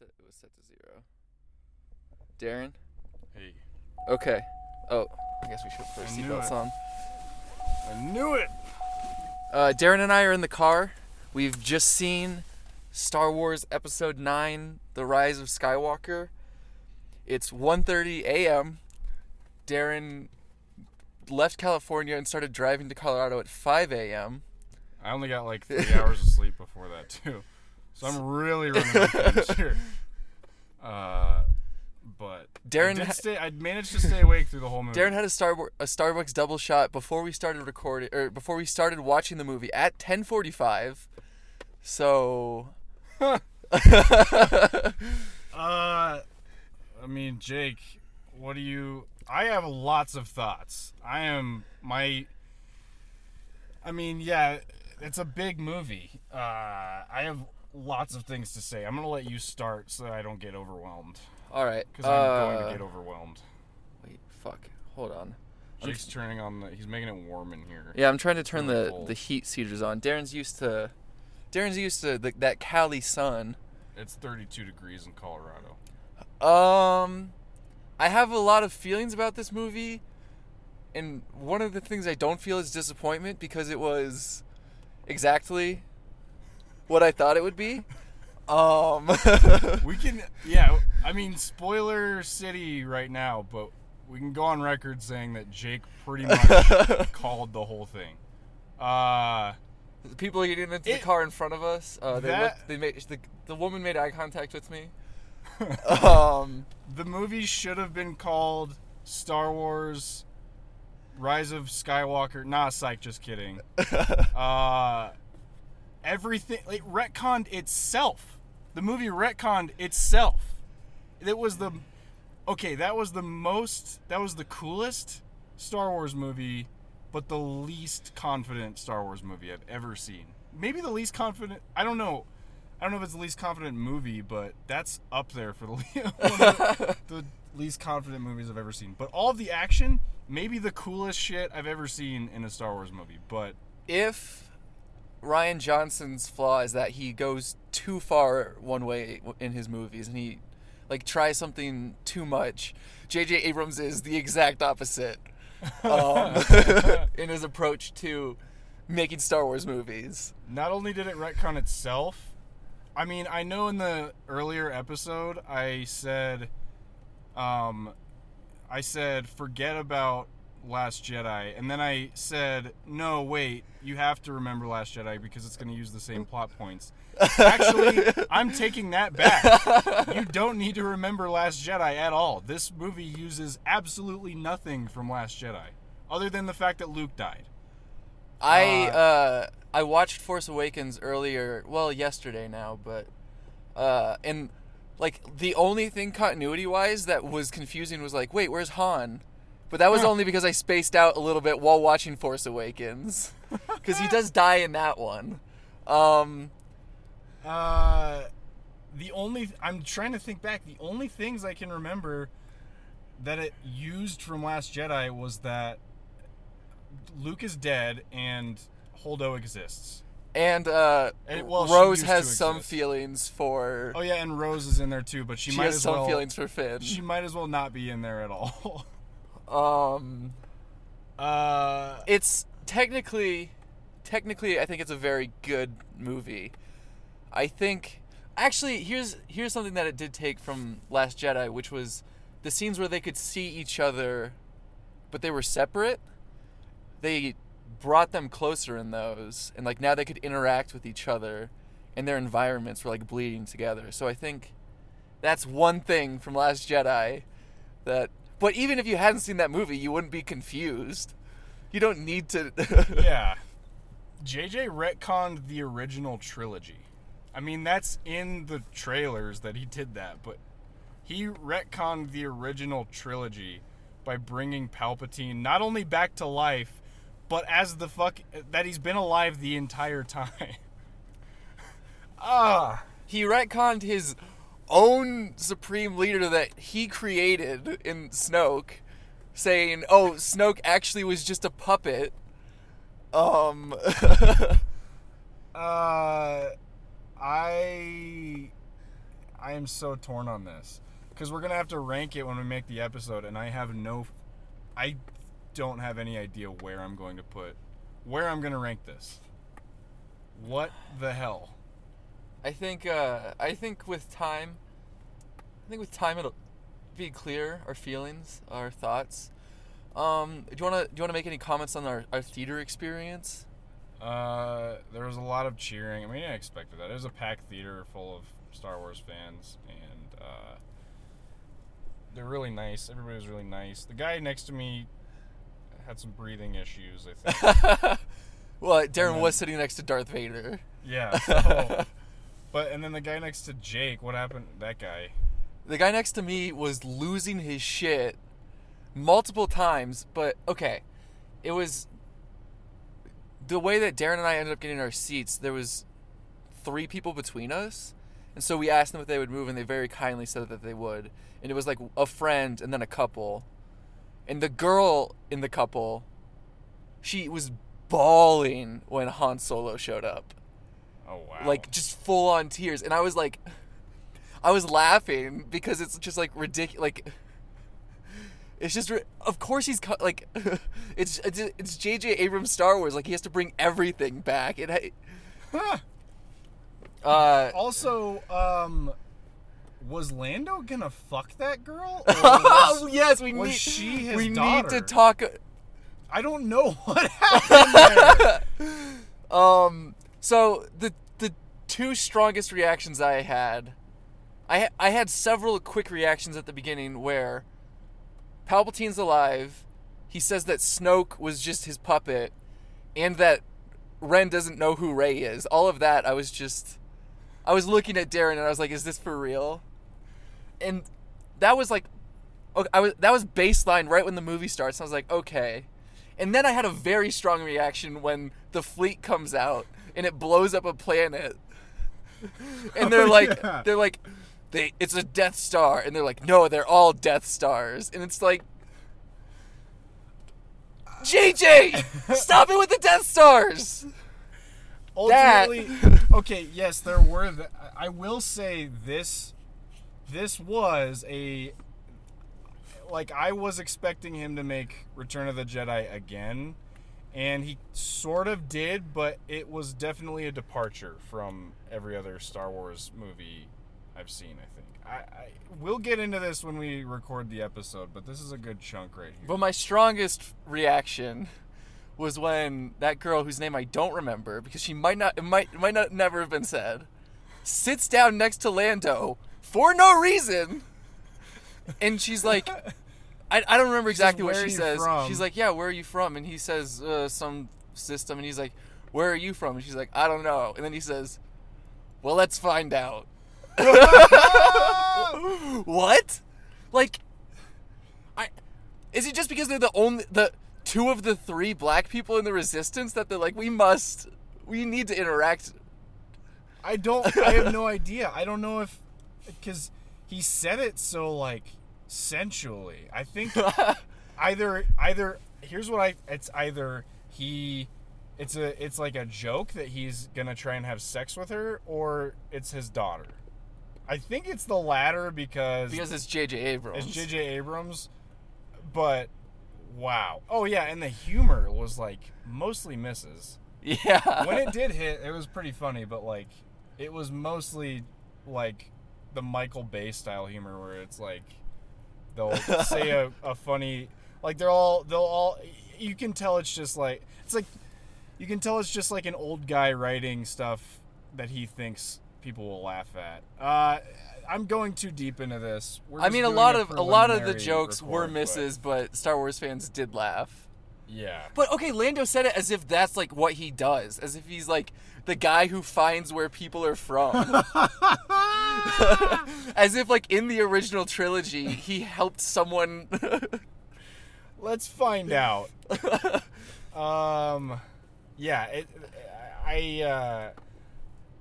set it was set to zero. Darren. Hey, Okay. Oh, I guess we should put our seatbelts on. I knew it. Uh, Darren and I are in the car. We've just seen Star Wars Episode 9, The Rise of Skywalker. It's 1:30 a.m. Darren left California and started driving to Colorado at 5 a.m. I only got like three hours of sleep before that too, so I'm really running fumes here. Uh, but Darren I ha- stay. I managed to stay awake through the whole movie. Darren had a Star a Starbucks double shot before we started recording or before we started watching the movie at 10:45. So Uh, I mean, Jake, what do you? I have lots of thoughts. I am my. I mean, yeah, it's a big movie. Uh, I have lots of things to say. I'm gonna let you start so that I don't get overwhelmed all right. because I'm going uh, to get overwhelmed. Wait, fuck. Hold on. I'm turning on the. He's making it warm in here. Yeah, I'm trying to turn really the cold. the heat seaters on. Darren's used to Darren's used to the, that Cali sun. It's 32 degrees in Colorado. Um I have a lot of feelings about this movie and one of the things I don't feel is disappointment because it was exactly what I thought it would be. Um We can, yeah. I mean, spoiler city right now, but we can go on record saying that Jake pretty much called the whole thing. Uh, people getting into the car in front of us. Uh, they that- looked, they made the, the woman made eye contact with me. um the movie should have been called Star Wars: Rise of Skywalker. Nah, psych, just kidding. Uh, everything it retconned itself. The movie retconned itself. It was the okay. That was the most. That was the coolest Star Wars movie, but the least confident Star Wars movie I've ever seen. Maybe the least confident. I don't know. I don't know if it's the least confident movie, but that's up there for the the least confident movies I've ever seen. But all of the action, maybe the coolest shit I've ever seen in a Star Wars movie. But if Rian Johnson's flaw is that he goes too far one way in his movies and he like tries something too much, J.J. Abrams is the exact opposite um, in his approach to making Star Wars movies. not only did it retcon itself, I mean, I know in the earlier episode I said, um, I said forget about Last Jedi, and then I said no, wait, you have to remember Last Jedi because it's going to use the same plot points. Actually, I'm taking that back. You don't need to remember Last Jedi at all. This movie uses absolutely nothing from Last Jedi, other than the fact that Luke died. I Uh, uh, I watched Force Awakens earlier, well, yesterday now, but uh, and like the only thing continuity wise that was confusing was like, wait, where's Han? But that was only because I spaced out a little bit while watching Force Awakens, because he does die in that one. Um, Uh, the only I'm trying to think back. The only things I can remember that it used from Last Jedi was that Luke is dead and Holdo exists. and uh, And- well, Rose has some feelings for. Oh yeah, and Rose is in there too, but she, she might has as some well. feelings for Finn. She might as well not be in there at all. um, uh, it's technically technically I think it's a very good movie. I think actually here's here's something that it did take from Last Jedi, which was the scenes where they could see each other but they were separate. They brought them closer in those and like now they could interact with each other and their environments were like bleeding together. So I think that's one thing from Last Jedi that but even if you hadn't seen that movie, you wouldn't be confused. You don't need to yeah. JJ retconned the original trilogy. I mean, that's in the trailers that he did that, but he retconned the original trilogy by bringing Palpatine not only back to life, but as the fuck that he's been alive the entire time. ah, he retconned his own supreme leader that he created in Snoke, saying, "Oh, Snoke actually was just a puppet." Um, uh, I I am so torn on this because we're gonna have to rank it when we make the episode, and I have no, I don't have any idea where I'm going to put, where I'm gonna rank this. What the hell? I think uh, I think with time, I think with time it'll be clear our feelings, our thoughts. Um, do you wanna do you wanna make any comments on our, our theater experience? Uh, there was a lot of cheering. I mean, I expected that. It was a packed theater full of Star Wars fans, and uh, they're really nice. Everybody was really nice. The guy next to me had some breathing issues. I think. well, Darren then- was sitting next to Darth Vader. yeah. So, but and then the guy next to Jake. What happened? That guy. The guy next to me was losing his shit multiple times, but okay. It was the way that Darren and I ended up getting our seats, there was three people between us. And so we asked them if they would move and they very kindly said that they would. And it was like a friend and then a couple. And the girl in the couple, she was bawling when Han Solo showed up Oh wow. like just full on tears and i was like i was laughing because it's just like ridiculous like it's just of course he's co- like it's it's it's jj abrams star wars like he has to bring everything back and I, Huh. uh Also, um, was Lando gonna fuck that girl? Was- yes we was need she his we need to talk I don't know what happened there. Um. So the the two strongest reactions I had, I I had several quick reactions at the beginning where Palpatine's alive. He says that Snoke was just his puppet, and that Ren doesn't know who Rey is. All of that, I was just, I was looking at Darren and I was like, "Is this for real?" And that was like, okay, I was that was baseline right when the movie starts. I was like, okay. And then I had a very strong reaction when the fleet comes out and it blows up a planet. And they're Oh, like yeah. they're like they it's a Death Star and they're like no, they're all Death Stars. And it's like JJ, stop it with the Death Stars. That- Ultimately, okay, yes, there were. The, I will say this. This was a. Like I was expecting him to make Return of the Jedi again, and he sort of did, but it was definitely a departure from every other Star Wars movie I've seen. I think. I, I we'll get into this when we record the episode, but this is a good chunk right here. But my strongest reaction was when that girl whose name I don't remember because she might not it might it might not never have been said sits down next to Lando for no reason and she's like I, I don't remember exactly what "Where she says. from?" She's like, "Yeah, where are you from?" And he says uh, some system and he's like, "Where are you from?" And she's like, "I don't know." And then he says, "Well, let's find out." what? Like, I is it just because they're the only the two of the three black people in the resistance that they're like we must we need to interact? I don't. I have no idea. I don't know if because he said it so like sensually. I think either either here's what I. It's either he. It's a. It's like a joke that he's gonna try and have sex with her, or it's his daughter. I think it's the latter because because it's J.J. Abrams. it's J.J. Abrams. But wow. Oh yeah, and the humor was like mostly misses yeah. when it did hit, it was pretty funny, but like it was mostly like the Michael Bay style humor where it's like they'll say a, a funny like they're all they'll all you can tell it's just like it's like you can tell it's just like an old guy writing stuff that he thinks people will laugh at. Uh I'm going too deep into this. We're I mean, a lot of a lot of the jokes were record, but misses, but Star Wars fans did laugh. Yeah. But okay, Lando said it as if that's like what he does, as if he's like the guy who finds where people are from. as if like in the original trilogy, he helped someone. Let's find out. um, yeah, it, I, uh,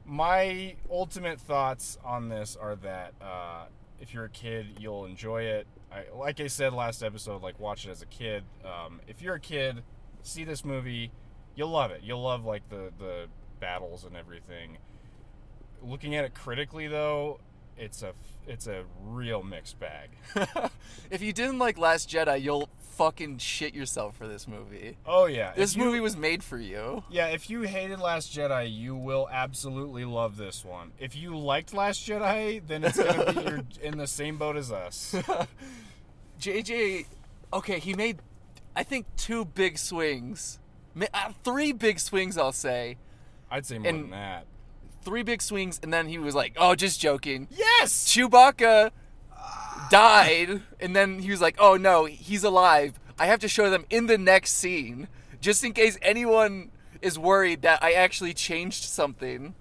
my ultimate thoughts on this are that uh, if you're a kid, you'll enjoy it. I, like I said last episode, like watch it as a kid. Um, if you're a kid, see this movie, you'll love it. You'll love like the the battles and everything. Looking at it critically, though, it's a it's a real mixed bag. if you didn't like Last Jedi, you'll fucking shit yourself for this movie. Oh yeah, This you- movie was made for you. Yeah, if you hated Last Jedi, you will absolutely love this one. If you liked Last Jedi, then it's gonna be you're in the same boat as us. JJ, okay, he made, I think, two big swings. Uh, Three big swings, I'll say. I'd say more And- than that. Three big swings, and then he was like, oh, just joking. Yes. Chewbacca died, and then he was like, "Oh no, he's alive. I have to show them in the next scene, just in case anyone is worried that I actually changed something."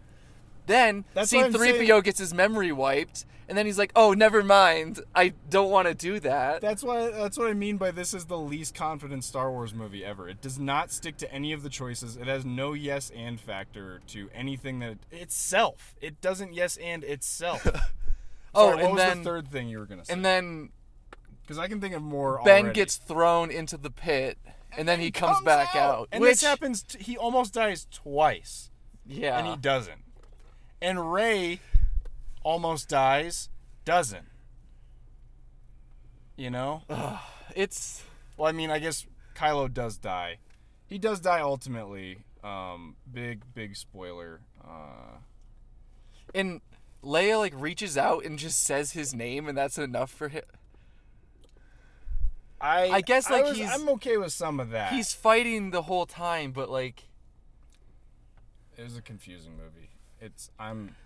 Then That's what C-3PO gets his memory wiped, and then he's like, "Oh, never mind. I don't want to do that." That's why. That's what I mean by this is the least confident Star Wars movie ever. It does not stick to any of the choices. It has no yes and factor to anything that itself. It doesn't yes and itself. oh, Sorry, what and was then the third thing you were gonna say? and then because I can think of more. Ben already. gets thrown into the pit, and, then he comes, comes back out. and which this happens. T- he almost dies twice. yeah, and he doesn't. And Rey almost dies, doesn't. You know? it's Well, I mean, I guess Kylo does die. He does die ultimately. Um, big, big spoiler. Uh, and Leia like reaches out and just says his name, and that's enough for him. I I guess, like, was- he's- I'm okay with some of that. He's fighting the whole time, but like, It was a confusing movie. It's I'm.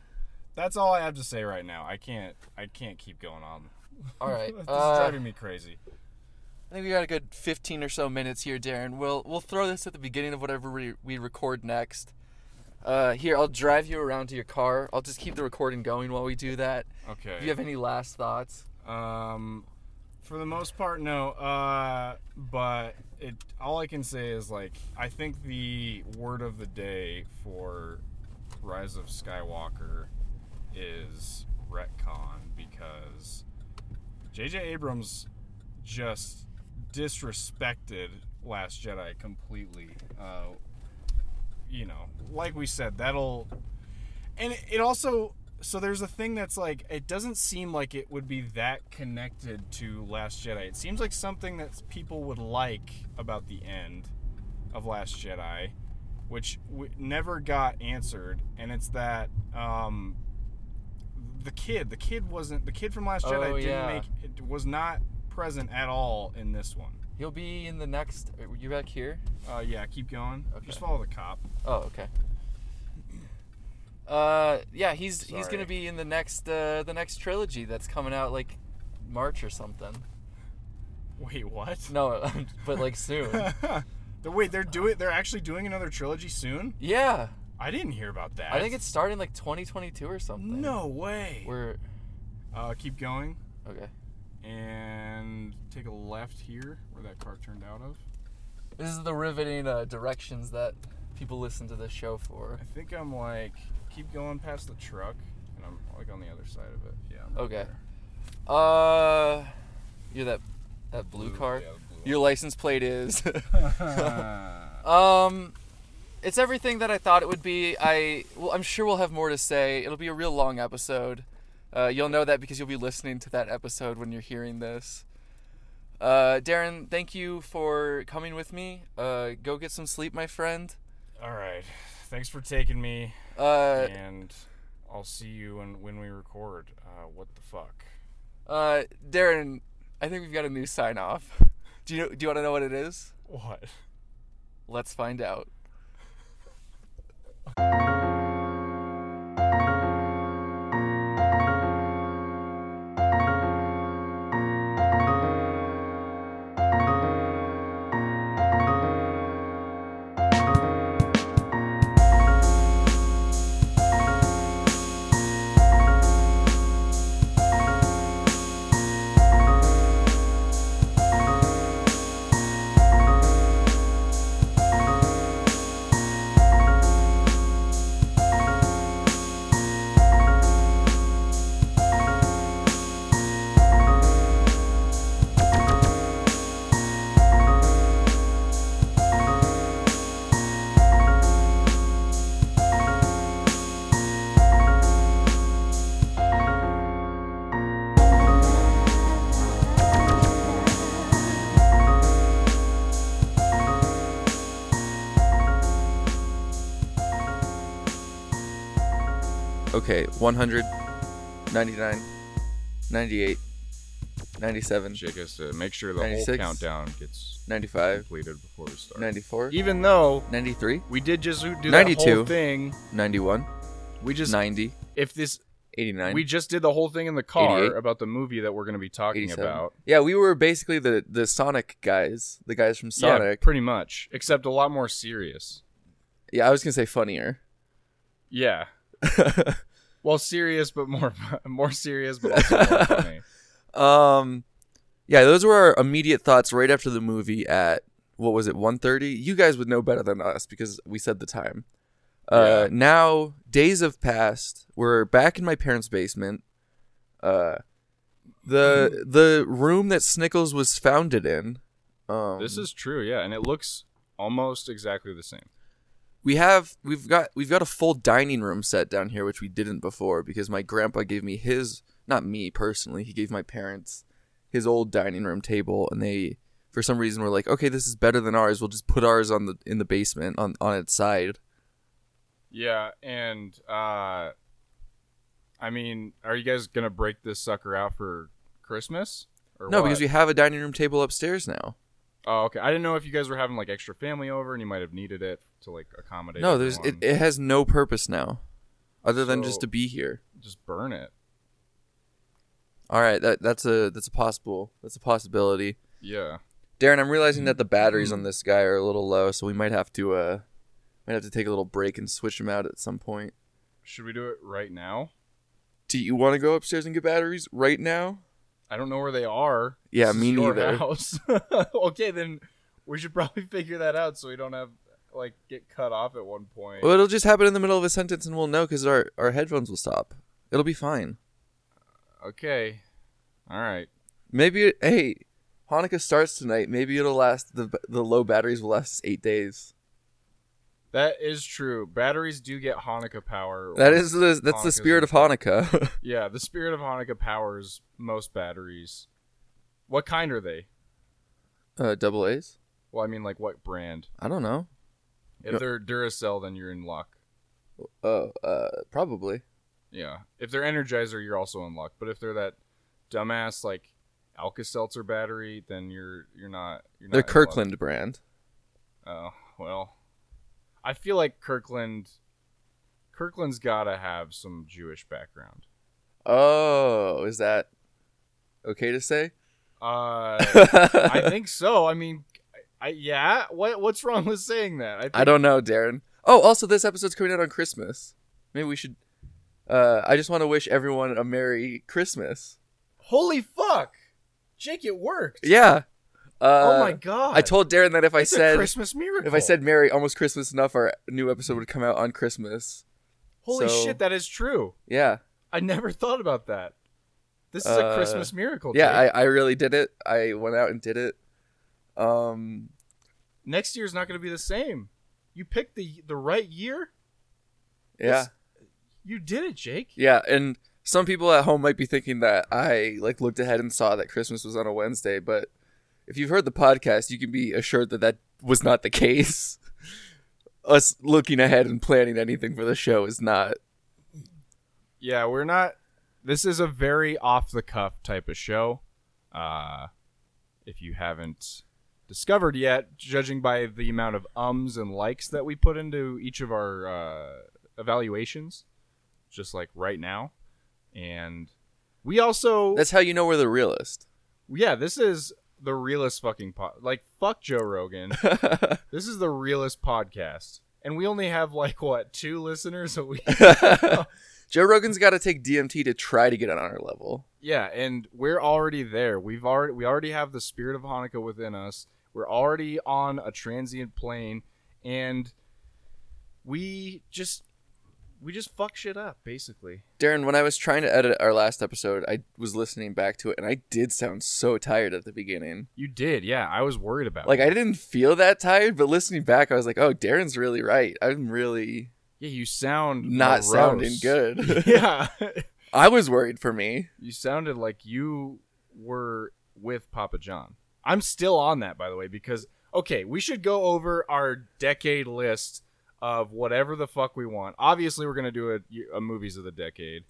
That's all I have to say right now. I can't. I can't keep going on. all right. this uh, is driving me crazy. I think we got a good 15 or so minutes here, Darren. We'll we'll throw this at the beginning of whatever we, we record next. Uh, here, I'll drive you around to your car. I'll just keep the recording going while we do that. Okay. Do you have any last thoughts? Um, for the most part, no. Uh, but it all I can say is like I think the word of the day for Rise of Skywalker is retcon because J.J. Abrams just disrespected Last Jedi completely. Uh, you know, like we said, that'll and it also so there's a thing that's like it doesn't seem like it would be that connected to Last Jedi. It seems like something that people would like about the end of Last Jedi, which w- never got answered, and it's that um, the kid, the kid wasn't the kid from Last Jedi Oh, didn't yeah. make it was not present at all in this one. He'll be in the next. You back here? Uh, yeah, keep going. Okay. Just follow the cop. Oh, okay. Uh, yeah, he's he's gonna be in the next uh, the next trilogy that's coming out like March or something. Wait, what? No, but like soon. the wait, they're doing they're actually doing another trilogy soon? yeah, I didn't hear about that. I think it's starting like 2022 or something. no way. We're Uh, keep going okay. and take a left here where that car turned out of. This is the riveting uh, directions that people listen to this show for. I think I'm like keep going past the truck and I'm like on the other side of it. Yeah. I'm right Okay. there. Uh, you're that that blue, Blue, car. yeah, the blue Your license plate is. um, it's everything that I thought it would be. I well, I'm sure we'll have more to say. It'll be a real long episode. Uh, you'll know that because you'll be listening to that episode when you're hearing this. Uh, Darren, thank you for coming with me. Uh, go get some sleep, my friend. All right. Thanks for taking me Uh, and I'll see you when when we record. Uh, what the fuck? uh, Darren, I think we've got a new sign off. Do you do you want to know what it is? What? Let's find out. Okay. Okay, 100, 99, 98, 97, Jake has to make sure the whole 96. countdown gets 95, completed before we start. 94, Even though 93, we did just do that 92. whole thing, 91, we just 90, if this 89. we just did the whole thing in the car 88. about the movie that we're going to be talking 87. about. Yeah, we were basically the the Sonic guys, the guys from Yeah, Sonic. pretty much, except a lot more serious. Yeah, I was gonna say funnier. Yeah. Well, serious, but more more serious, but also more funny. um, yeah, those were our immediate thoughts right after the movie at what was it, 1.30? You guys would know better than us because we said the time. Uh, Yeah. now days have passed. We're back in my parents' basement. Uh, the the room that Snickles was founded in. Um, This is true, yeah, and it looks almost exactly the same. We have we've got we've got a full dining room set down here which we didn't before because my grandpa gave me his not me personally he gave my parents his old dining room table and they for some reason were like okay this is better than ours we'll just put ours on the in the basement on on its side Yeah, and uh I mean, are you guys gonna break this sucker out for Christmas? Or no what? because we have a dining room table upstairs now Oh, okay. I didn't know if you guys were having like extra family over and you might have needed it to like accommodate. no there's it, everyone. it has no purpose now other than just So- to be here Just burn it. all right that that's a that's a possible that's a possibility Yeah. Darren, I'm realizing that the batteries on this guy are a little low, so we might have to uh might have to take a little break and switch them out at some point. Should we do it right now? Do you want to go upstairs and get batteries right now? I don't know where they are. Yeah, This is me neither. House. okay, then we should probably figure that out so we don't have like get cut off at one point. Well, it'll just happen in the middle of a sentence and we'll know because our, our headphones will stop. It'll be fine. Okay. All right. Maybe, it, hey, Hanukkah starts tonight. Maybe it'll last, the, the low batteries will last eight days. That is true. Batteries do get Hanukkah power. That is the, that's the spirit of Hanukkah. Yeah, the spirit of Hanukkah powers most batteries. What kind are they? uh, double A's? Well, I mean, like what brand? I don't know. If they're Duracell, then you're in luck. Oh, uh, probably. Yeah. If they're Energizer, you're also in luck. But if they're that dumbass like Alka-Seltzer battery, then you're you're not. You're not They're in luck. Kirkland brand. Oh well, I feel like Kirkland. Kirkland's gotta have some Jewish background. Oh, is that okay to say? Uh, I think so. I mean, I, yeah. What what's wrong with saying that? I, think, I don't know, Darren. Oh, also, this episode's coming out on Christmas. Maybe we should. Uh, I just want to wish everyone a Merry Christmas. Holy fuck, Jake! It worked. Yeah. Uh, oh my god! I told Darren that if I It's a said Christmas miracle. if I said Merry almost Christmas enough, our new episode would come out on Christmas. holy so- shit, that is true. Yeah. I never thought about that. This is Uh, a Christmas miracle. Yeah, I, I really did it. I went out and did it. Um, next year's not going to be the same. You picked the the right year. yeah. You did it, Jake. Yeah, and some people at home might be thinking that I like looked ahead and saw that Christmas was on a Wednesday, but if you've heard the podcast, you can be assured that that was not the case. Us looking ahead and planning anything for the show is not. Yeah, we're not. This is a very off the cuff type of show. Uh, if you haven't discovered yet, judging by the amount of ums and likes that we put into each of our uh, evaluations, just like right now, and we also That's how you know we're the realist. yeah, this is the realest fucking pod. Like fuck Joe Rogan. this is the realest podcast, and we only have like what two listeners a week. Joe Rogan's got to take DMT to try to get on our level. Yeah, and we're already there. We've already we already have the spirit of Hanukkah within us. We're already on a transient plane, and we just we just fuck shit up basically. Darren, when I was trying to edit our last episode, I was listening back to it, and I did sound so tired at the beginning. You did, yeah. I was worried about. Like it. I didn't feel that tired, but listening back, I was like, "Oh, Darren's really right. I'm really yeah, you sound not morose. sounding good." yeah, I was worried for me. you sounded like you were with Papa John. I'm still on that, by the way, because okay, we should go over our decade list of whatever the fuck we want. Obviously, we're gonna do a, a movies of the decade.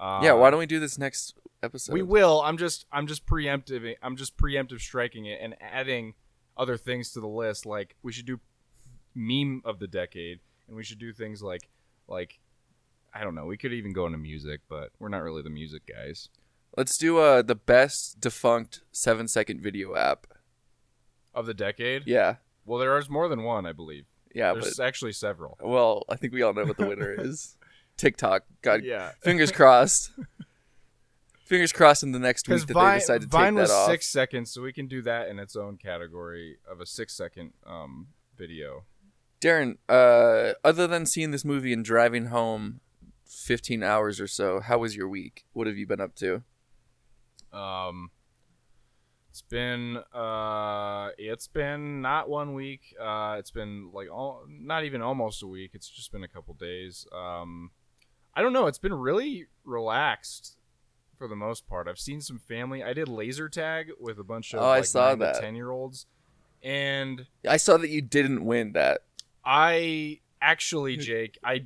Uh, yeah, why don't we do this next episode? we will? I'm just I'm just preemptive. I'm just preemptive striking it and adding other things to the list. Like we should do meme of the decade, and we should do things like like I don't know. We could even go into music, but we're not really the music guys. Let's do uh the best defunct seven second video app. Of the decade? Yeah, Well, there is more than one, I believe. Yeah, There's actually several. well, I think we all know what the winner is. TikTok. God, Yeah. fingers crossed. fingers crossed in the next Because week that Vine, they decide to Vine take was that off. six seconds, so we can do that in its own category of a six second um, video. Darren, uh, other than seeing this movie and driving home 15 hours or so, how was your week? What have you been up to? Um, it's been uh, it's been not one week. Uh, it's been like all, not even almost a week. It's just been a couple days. Um, I don't know. It's been really relaxed for the most part. I've seen some family. I did laser tag with a bunch of Oh, I saw that. ten year olds, and I saw that you didn't win that. I actually, Jake, I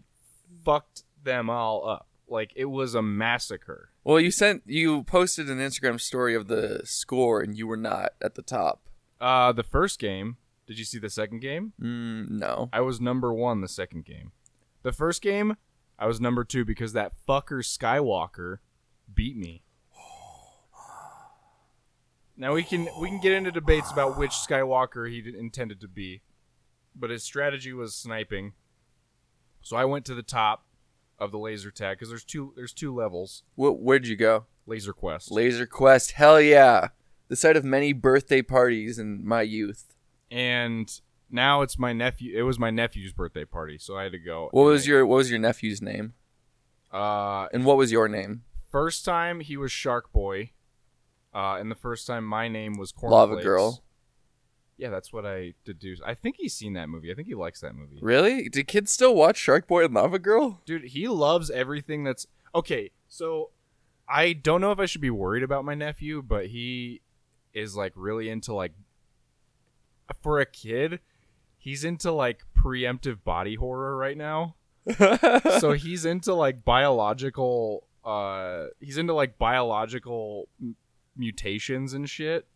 fucked them all up. Like it was a massacre. Well, you sent you posted an Instagram story of the score and you were not at the top. Uh, the first game. Did you see the second game? Mm, no. I was number one the second game. The first game, I was number two because that fucker Skywalker beat me. Now we can we can get into debates about which Skywalker he intended to be, but his strategy was sniping. So I went to the top of the laser tag because there's two there's two levels. Wh- where'd you go? Laser Quest. Laser Quest. Hell yeah. The site of many birthday parties in my youth. and now it's my nephew. It was my nephew's birthday party, so I had to go. What was your What was your nephew's name? uh And what was your name? first time he was Shark Boy, uh, and the first time my name was Corn Lava Girl. Yeah, that's what I deduced. I think he's seen that movie. I think he likes that movie. Really? Do kids still watch Shark Boy and Lava Girl? Dude, he loves everything that's okay. So I don't know if I should be worried about my nephew, but he is like really into like for a kid, he's into like preemptive body horror right now. so he's into like biological uh he's into like biological m- mutations and shit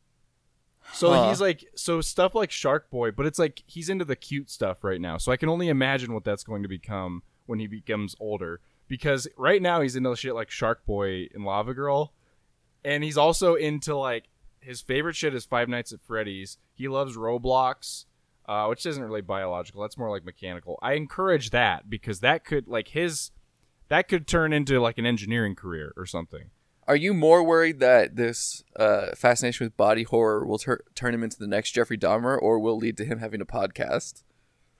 so Huh. he's like so stuff like shark boy but it's like he's into the cute stuff right now so i can only imagine what that's going to become when he becomes older because right now he's into shit like shark boy and lava girl and he's also into like his favorite shit is five nights at freddy's he loves roblox uh, which isn't really biological. That's more like mechanical. I encourage that because that could like his that could turn into like an engineering career or something. Are you more worried that this uh, fascination with body horror will tur- turn him into the next Jeffrey Dahmer, or will lead to him having a podcast?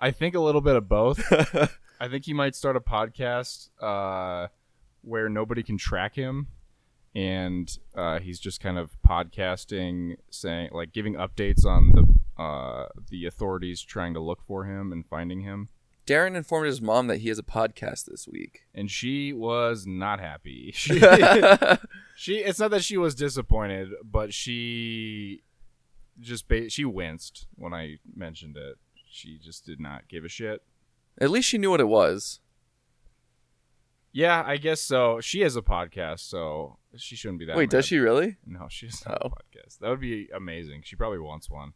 I think a little bit of both. I think he might start a podcast uh, where nobody can track him, and uh, he's just kind of podcasting, saying like giving updates on the uh, the authorities trying to look for him and finding him. Darren informed his mom that he has a podcast this week. And she was not happy. She, she it's not that she was disappointed, but she just ba- she winced when I mentioned it. She just did not give a shit. At least she knew what it was. Yeah, I guess so. She has a podcast, so she shouldn't be that. Wait, does she really? No, she doesn't have Oh. a podcast. That would be amazing. She probably wants one.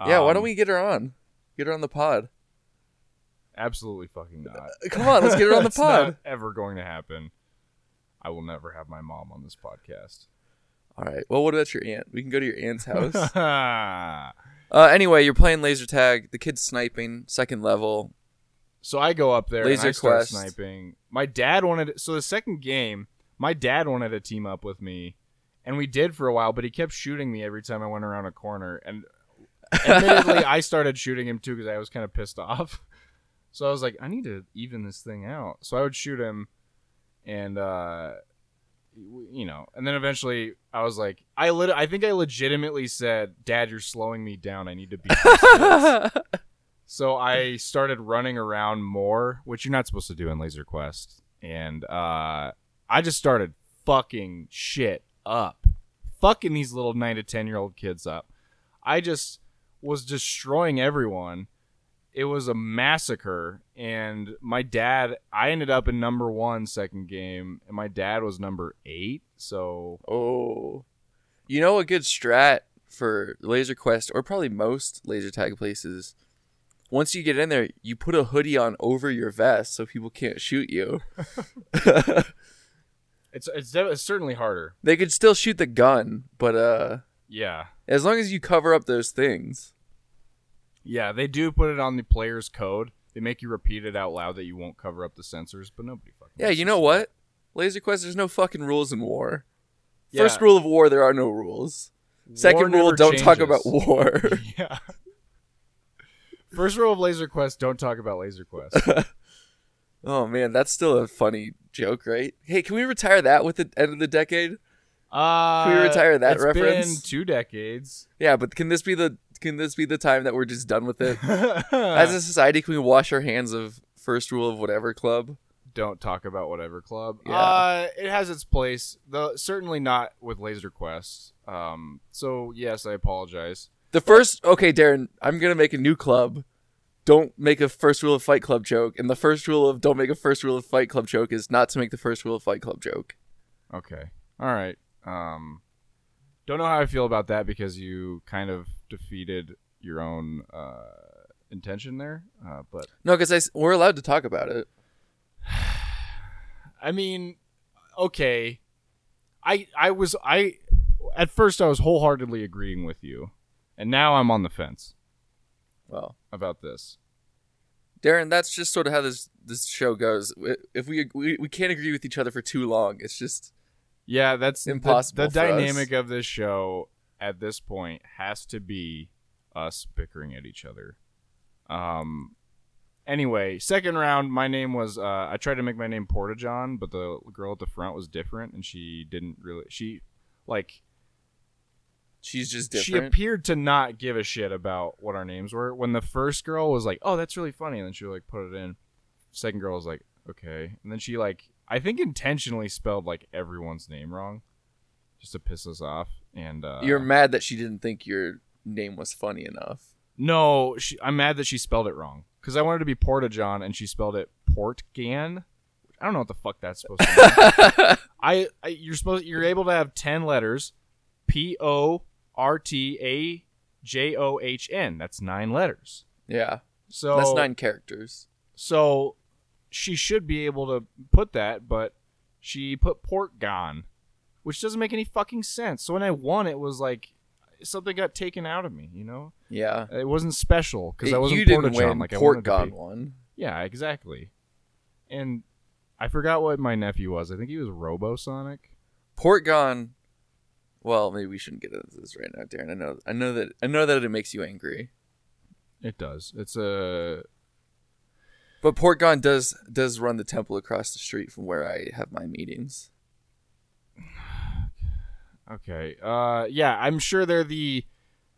yeah, why Um, don't we get her on? Get her on the pod. Absolutely fucking not. Come on, let's get her on the That's not pod. ever going to happen. I will never have my mom on this podcast. All right. Well, what about your aunt? We can go to your aunt's house. uh, anyway, you're playing laser tag. The kid's sniping, second level. So I go up there Laser and I start Quest. sniping. My dad wanted so the second game, my dad wanted to team up with me, and we did for a while. But he kept shooting me every time I went around a corner, and admittedly, I started shooting him too because I was kind of pissed off. So I was like, I need to even this thing out. So I would shoot him, and uh, you know, and then eventually I was like, I lit- I think I legitimately said, "Dad, you're slowing me down. I need to be." So I started running around more, which you're not supposed to do in Laser Quest, and uh, I just started fucking shit up, fucking these little nine to ten year old kids up. I just was destroying everyone. It was a massacre. And my dad, I ended up in number one second game, and my dad was number eight. So Oh. You know a good strat for Laser Quest or probably most laser tag places. Once you get in there, you put a hoodie on over your vest so people can't shoot you. it's it's, it's certainly harder. they could still shoot the gun, but uh Yeah. as long as you cover up those things. Yeah, they do put it on the player's code. They make you repeat it out loud that you won't cover up the sensors, but nobody fucking. Yeah, you know what? Laser Quest, there's no fucking rules in war. that. First rule of war, there are no rules. Second War rule, don't talk about war. yeah. First rule of Laser Quest: don't talk about Laser Quest. oh man, that's still a funny joke, right? Hey, can we retire that with the end of the decade? Uh, Can we retire that it's reference? Been two decades. Yeah, but can this be the can this be the time that we're just done with it? As a society, can we wash our hands of first rule of whatever club? don't talk about whatever club. Yeah. Uh, it has its place, though certainly not with Laser Quest. Um, so yes, I apologize. The first, okay, Darren, I'm gonna make a new club. Don't make a first rule of Fight Club joke, and the first rule of don't make a first rule of Fight Club joke is not to make the first rule of Fight Club joke. Okay. All right. Um, don't know how I feel about that because you kind of defeated your own uh, intention there. Uh, but No, because we're allowed to talk about it. I mean, okay. I I was I at first I was wholeheartedly agreeing with you, and now I'm on the fence Well, about this. Darren, that's just sort of how this this show goes. If we we, we can't agree with each other for too long, it's just Yeah, that's Impossible The, us. dynamic of this show at this point has to be us bickering at each other. Um. Anyway, second round, my name was. Uh, I tried to make my name Portajohn, but the girl at the front was different, and she didn't really. She, like, she's just she appeared to not give a shit about what our names were. When the first girl was like, "Oh, that's really funny," and then she like put it in. Second girl was like, "Okay," and then she like, I think intentionally spelled like everyone's name wrong, just to piss us off. And uh, You're mad that she didn't think your name was funny enough. no, she, I'm mad that she spelled it wrong because I wanted to be Portajohn and she spelled it Portgan. I don't know what the fuck that's supposed to mean. I, I you're supposed you're able to have ten letters, P O R T A J O H N. That's nine letters. Yeah, So that's nine characters. So she should be able to put that, but she put Portgon, which doesn't make any fucking sense. So when I won, it was like something got taken out of me. You know, Yeah, it wasn't special because I wasn't you didn't win. like I wanted to Portgon won. Yeah, exactly. And I forgot what my nephew was. I think he was Robosonic. Portgon. Well, maybe we shouldn't get into this right now, Darren. I know, I know that, I know that it makes you angry. It does. It's a But Portgon does does run the temple across the street from where I have my meetings. okay. Uh, yeah, I'm sure they're the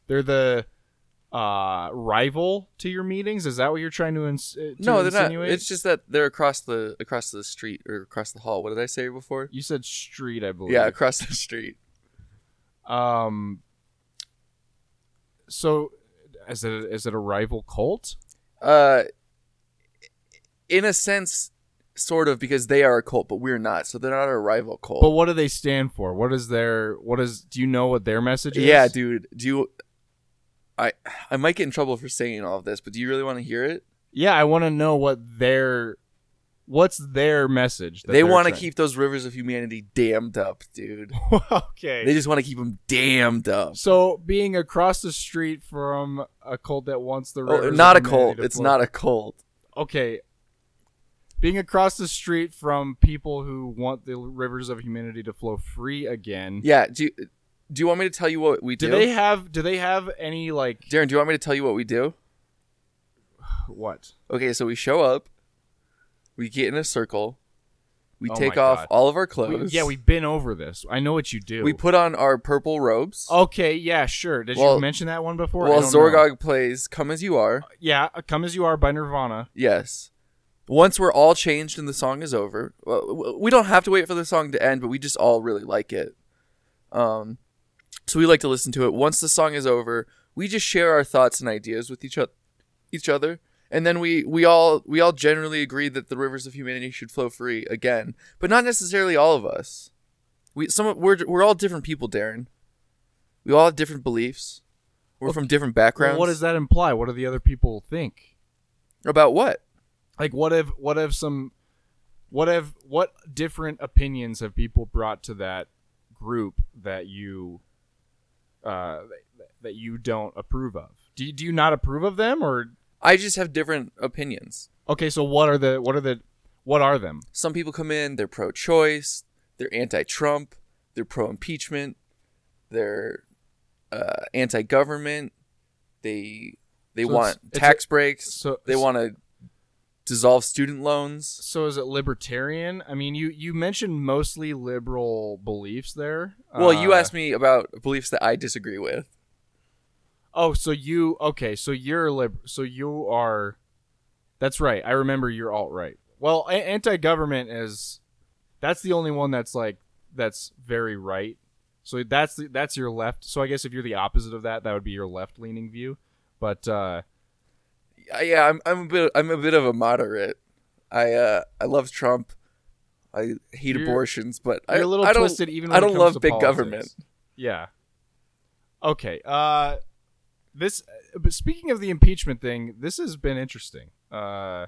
they're the uh rival to your meetings. Is that what you're trying to, ins- uh, to no, they're not. It's just that they're across the across the street or across the hall. What did I say before? You said street, I believe. Yeah, across the street. Um. So, is it is it a rival cult? Uh, in a sense, sort of, because they are a cult, but we're not. So they're not a rival cult. But what do they stand for? What is their what is? Do you know what their message is? yeah, dude. Do you? I I might get in trouble for saying all of this, but do you really want to hear it? Yeah, I want to know what their what's their message. they want to keep those rivers of humanity dammed up, dude. okay. They just want to keep them dammed up. so being across the street from a cult that wants the Oh, not a of humanity cult. It's flow- not a cult. okay. Being across the street from people who want the rivers of humanity to flow free again. Yeah. Do you, do you want me to tell you what we do? Do they have do they have any like Darren, do you want me to tell you what we do? what? Okay, so we show up, we get in a circle, we Oh take my off God. all of our We- clothes. yeah, we've been over this. I know what you do. we put on our purple robes. Okay, yeah, sure. Did Well- you mention that one before? I while don't know. Zorgog plays "Come as You Are." Yeah, Come as You Are by Nirvana. Yes. Once we're all changed and the song is over, we don't have to wait for the song to end, but we just all really like it. Um, so we like to listen to it. Once the song is over, we just share our thoughts and ideas with each other, each other, and then we we all we all generally agree that the rivers of humanity should flow free again, but not necessarily all of us. We some we're we're all different people, Darren. We all have different beliefs. We're from different Well, backgrounds. what does that imply? What do the other people think? about what? Like, what if, what if some, what if, what different opinions have people brought to that group that you, uh, that you don't approve of? Do you, do you not approve of them, or I just have different opinions. okay? So what are the, what are the, what are them? Some people come in, they're pro-choice, they're anti-Trump, they're pro-impeachment, they're uh, anti-government. They they So want it's- it's tax breaks. So they want to dissolve student loans. So is it libertarian? I mean, you you mentioned mostly liberal beliefs there. Well, you Uh, asked me about beliefs that I disagree with. Oh, so you okay? So you're lib. So you are. That's right. I remember you're alt right. Well, a- anti-government is. That's the only one that's like that's very right. So that's the, that's your left. So I guess if you're the opposite of that, that would be your left-leaning view. But Uh, yeah, I'm I'm a bit I'm a bit of a moderate. I uh I love Trump. I hate You're- abortions, but I, you're a little I don't. Even I don't love big politics. government. Yeah. Okay. Uh, this. But speaking of the impeachment thing, this has been interesting. Uh,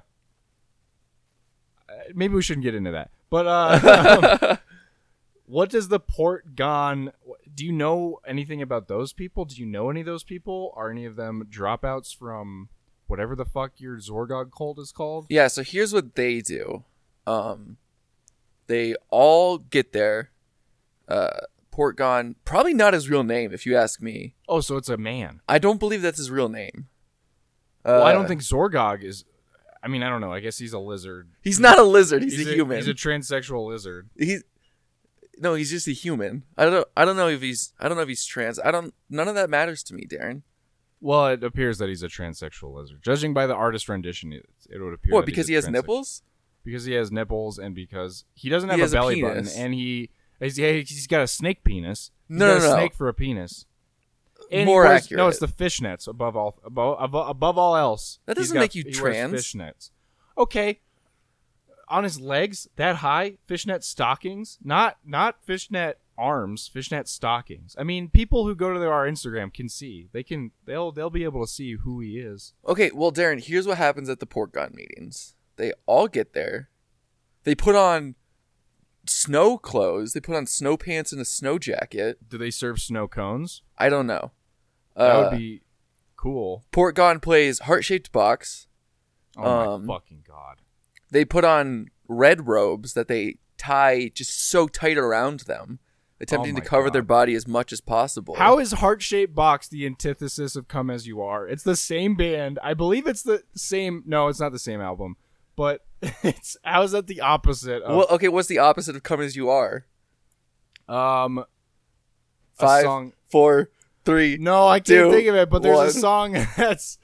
maybe we shouldn't get into that. But uh, what does the port gone? Do you know anything about those people? Do you know any of those people? Are any of them dropouts from whatever the fuck your Zorgog cult is called? Yeah, so here's what they do. Um they all get there. Uh Portgon, probably not his real name if you ask me. Oh, so it's a man. I don't believe that's his real name. well, I Uh, don't think Zorgog is. I mean, I don't know. I guess he's a lizard. he's not a lizard, he's, a, human. He's a transsexual lizard. he's No, he's just a human. I don't know I don't know if he's I don't know if he's trans. I don't none of that matters to me, Darren. Well, it appears that he's a transsexual lizard. Judging by the artist rendition, it, it would appear. What, because he has nipples? Because he has nipples, and because he doesn't He have has a a belly button, penis. and he he's, he's got a snake penis. He's No, got no, a no. snake for a penis. And he More wears- accurate. No, it's the fishnets above all above above, above all else. That He's doesn't got- make you he wears trans. Fishnets. Okay. On his legs that high, fishnet stockings, not not fishnet arms, fishnet stockings. I mean, people who go to our Instagram can see. They can they'll they'll be able to see who he is. Okay, well, Darren, here's what happens at the port gun meetings. They all get there. They put on snow clothes. They put on snow pants and a snow jacket. Do they serve snow cones? I don't know. That Uh, would be cool. Port Gon plays heart shaped box. Oh um, my fucking god. They put on red robes that they tie just so tight around them, attempting to Oh my cover God. their body as much as possible. How is Heart Shaped Box the antithesis of Come As You Are? It's the same band. I believe it's the same. No, it's not the same album. But it's how is that the opposite? Of, Well, okay, what's the opposite of "Come as You Are"? um, Five, song. four, three. No, I can't two, think of it. But there's one. a song that's.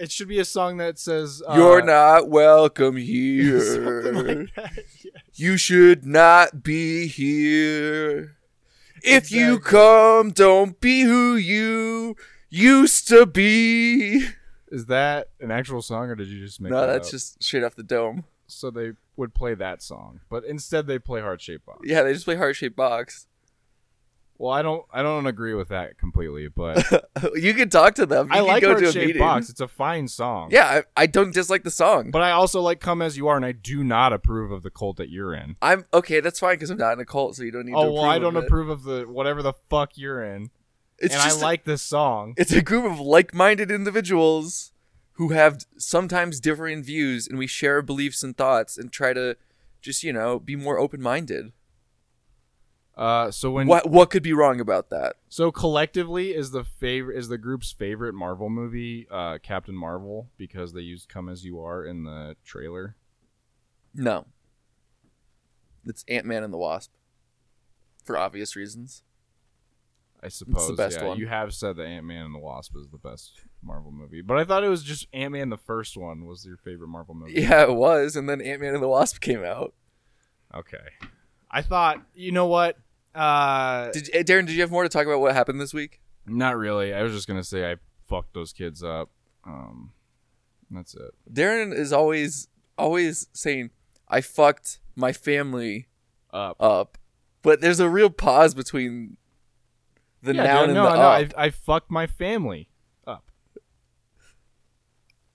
It should be a song that says uh, You're not welcome here. like. Yeah. You should not be here. If you come, don't be who you used to be. Is that an actual song, or did you just make it No, that that's up? just straight off the dome. so they would play that song, but instead they play Heart Shaped Box. Yeah, they just play heart shaped box. Well, I don't, I don't agree with that completely, but you can talk to them. You I can like go Heart to a Shaped meeting. Box. It's a fine song. Yeah, I, I don't dislike the song. But I also like Come As You Are, and I do not approve of the cult that you're in. I'm okay. That's fine because I'm not in a cult, so you don't need oh, to. Oh well, I don't it. approve of the whatever the fuck you're in, It's and I just a- like this song. it's a group of like-minded individuals who have sometimes differing views, and we share beliefs and thoughts, and try to just you know be more open-minded. Uh, so when What what could be wrong about that? so collectively is the favorite is the group's favorite Marvel movie, uh, Captain Marvel, because they used "Come As You Are" in the trailer. No. It's Ant Man and the Wasp. For obvious reasons. I suppose. best yeah, one. You have said that Ant Man and the Wasp is the best Marvel movie, but I thought it was just Ant Man the first one was your favorite Marvel movie. Yeah, it was, and then Ant Man and the Wasp came out. Okay. I thought, you know what? Uh, Did eh, Darren? Did you have more to talk about what happened this week? not really. I was just gonna say I fucked those kids up. Um, That's it. Darren is always always saying, "I fucked my family Up. up," but there's a real pause between the yeah, noun dude, and no, the no, up. I, I fucked my family up.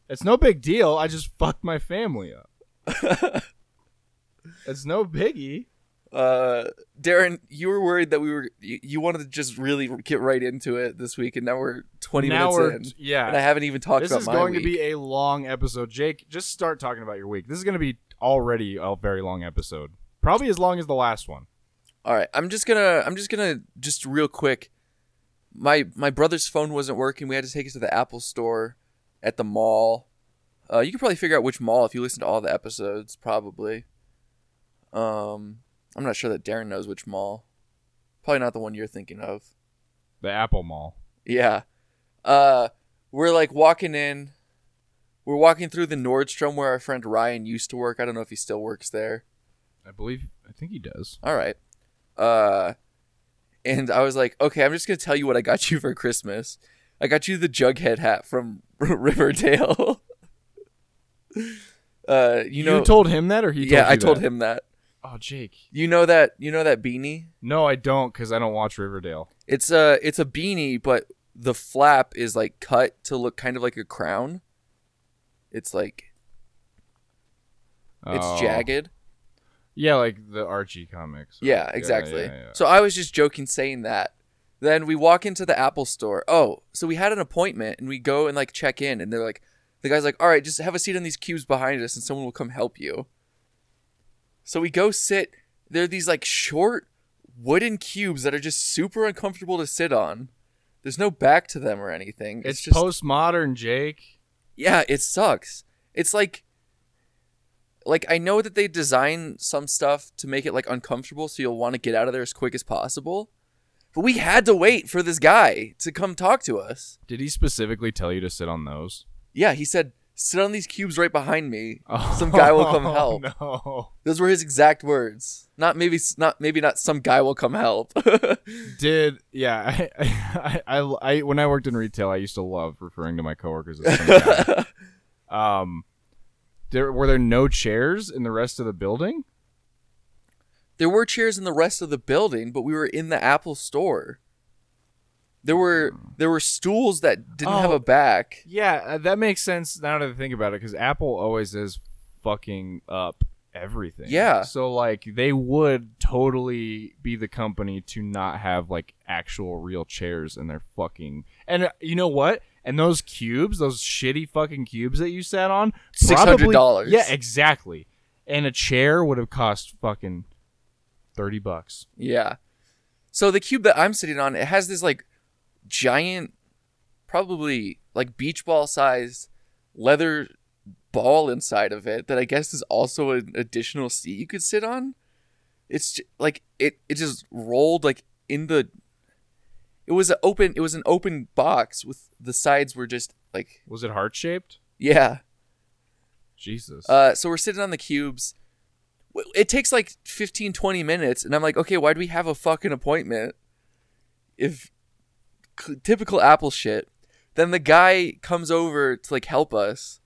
It's no big deal. I just fucked my family up. It's no biggie. Uh, Darren, you were worried that we were you, you wanted to just really get right into it this week, and now we're 20 now minutes we're in, yeah. and I haven't even talked this about is going week. to be a long episode. Jake, just start talking about your week. This is going to be already a very long episode. Probably as long as the last one. All right, I'm just gonna I'm just gonna just real quick. My my brother's phone wasn't working. We had to take it to the Apple store at the mall. Uh, you can probably figure out which mall if you listen to all the episodes. Probably. Um, I'm not sure that Darren knows which mall. Probably not the one you're thinking of. The Apple Mall. Yeah. Uh, we're like walking in. We're walking through the Nordstrom where our friend Ryan used to work. I don't know if he still works there. I believe I think he does. All right. Uh, and I was like, okay, I'm just gonna tell you what I got you for Christmas. I got you the Jughead hat from Riverdale. uh, you know, you told him that, or he? yeah, I told him that. Oh, Jake. You know that you know that beanie. No, I don't, because I don't watch Riverdale. It's a it's a beanie, but the flap is like cut to look kind of like a crown. It's like it's Oh. jagged. Yeah, like the Archie comics. Yeah, exactly. yeah, yeah. So I was just joking saying that. Then we walk into the Apple store. Oh, so we had an appointment and we go and like check in and they're like the guy's like, "All right, just have a seat on these cubes behind us and someone will come help you." So we go sit. They're these like short wooden cubes that are just super uncomfortable to sit on. There's no back to them or anything. it's, just postmodern, Jake. yeah, it sucks. It's like like I know that they design some stuff to make it like uncomfortable so you'll want to get out of there as quick as possible. But we had to wait for this guy to come talk to us. Did he specifically tell you to sit on those? Yeah, he said, "Sit on these cubes right behind me. Oh, Some guy will come Oh, help." No. Those were his exact words. Not maybe not maybe not some guy will come help. Did yeah? I, I, I, I when I worked in retail, I used to love referring to my coworkers as some guy. um. There were there no chairs in the rest of the building. there were chairs in the rest of the building, but we were in the Apple store. There were there were stools that didn't have Oh. a back. Yeah, uh, that makes sense now that I think about it, because Apple always is fucking up everything. Yeah. So like they would totally be the company to not have like actual real chairs in their fucking. And uh, you know what? And those cubes, those shitty fucking cubes that you sat on, probably- $600. Yeah, exactly. And a chair would have cost fucking thirty bucks. Yeah. So the cube that I'm sitting on, it has this like giant, probably like beach ball sized leather ball inside of it that I guess is also an additional seat you could sit on. It's j- like it it just rolled like in the. It was an open. It was an open box with the sides were just like Was it heart shaped? yeah. Jesus. Uh, so we're sitting on the cubes. It takes like 15, 20 minutes, and I'm like, okay, why do we have a fucking appointment? If typical Apple shit. Then the guy comes over to like help us,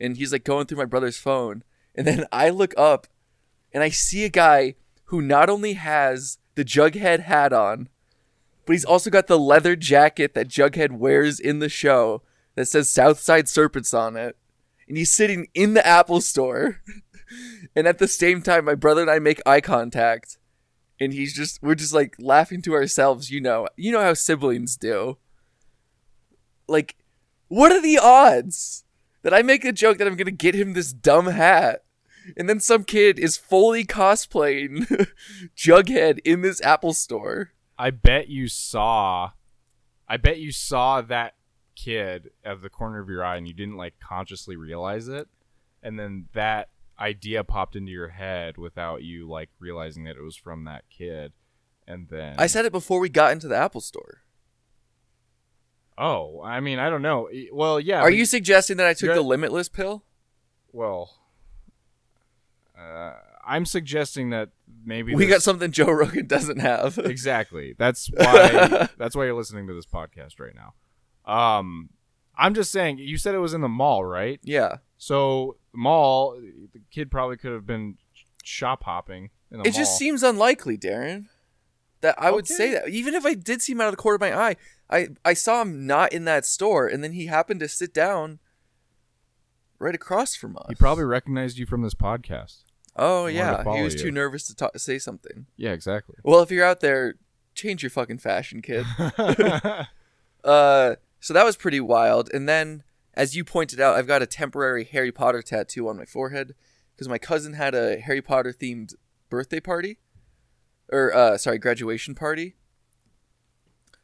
and he's like going through my brother's phone, and then I look up, and I see a guy who not only has the Jughead hat on, but he's also got the leather jacket that Jughead wears in the show that says Southside Serpents on it and he's sitting in the Apple store. and at the same time, my brother and I make eye contact. And he's just, we're just like laughing to ourselves, you know. You know how siblings do. Like, what are the odds that I make a joke that I'm going to get him this dumb hat? And then some kid is fully cosplaying Jughead in this Apple store. I bet you saw I bet you saw that kid at the corner of your eye and you didn't like consciously realize it. And then that idea popped into your head without you like realizing that it was from that kid. And then I said it before we got into the Apple store. Oh, I mean, I don't know. Well, yeah. Are you suggesting that I took the Limitless pill? well uh, I'm suggesting that maybe We got something Joe Rogan doesn't have. exactly. That's why that's why you're listening to this podcast right now. Um I'm just saying. You said it was in the mall, right? Yeah. So mall, the kid probably could have been shop hopping in the It mall. just seems unlikely, Darren. That I would say that. Even if I did see him out of the corner of my eye, I, I saw him not in that store, and then he happened to sit down right across from us. he probably recognized you from this podcast. Oh to yeah, he was you. too nervous to talk, say something. Yeah, exactly. Well, if you're out there, change your fucking fashion, kid. Uh, so that was pretty wild. And then, as you pointed out, I've got a temporary Harry Potter tattoo on my forehead because my cousin had a Harry Potter themed birthday party, or uh, sorry, graduation party.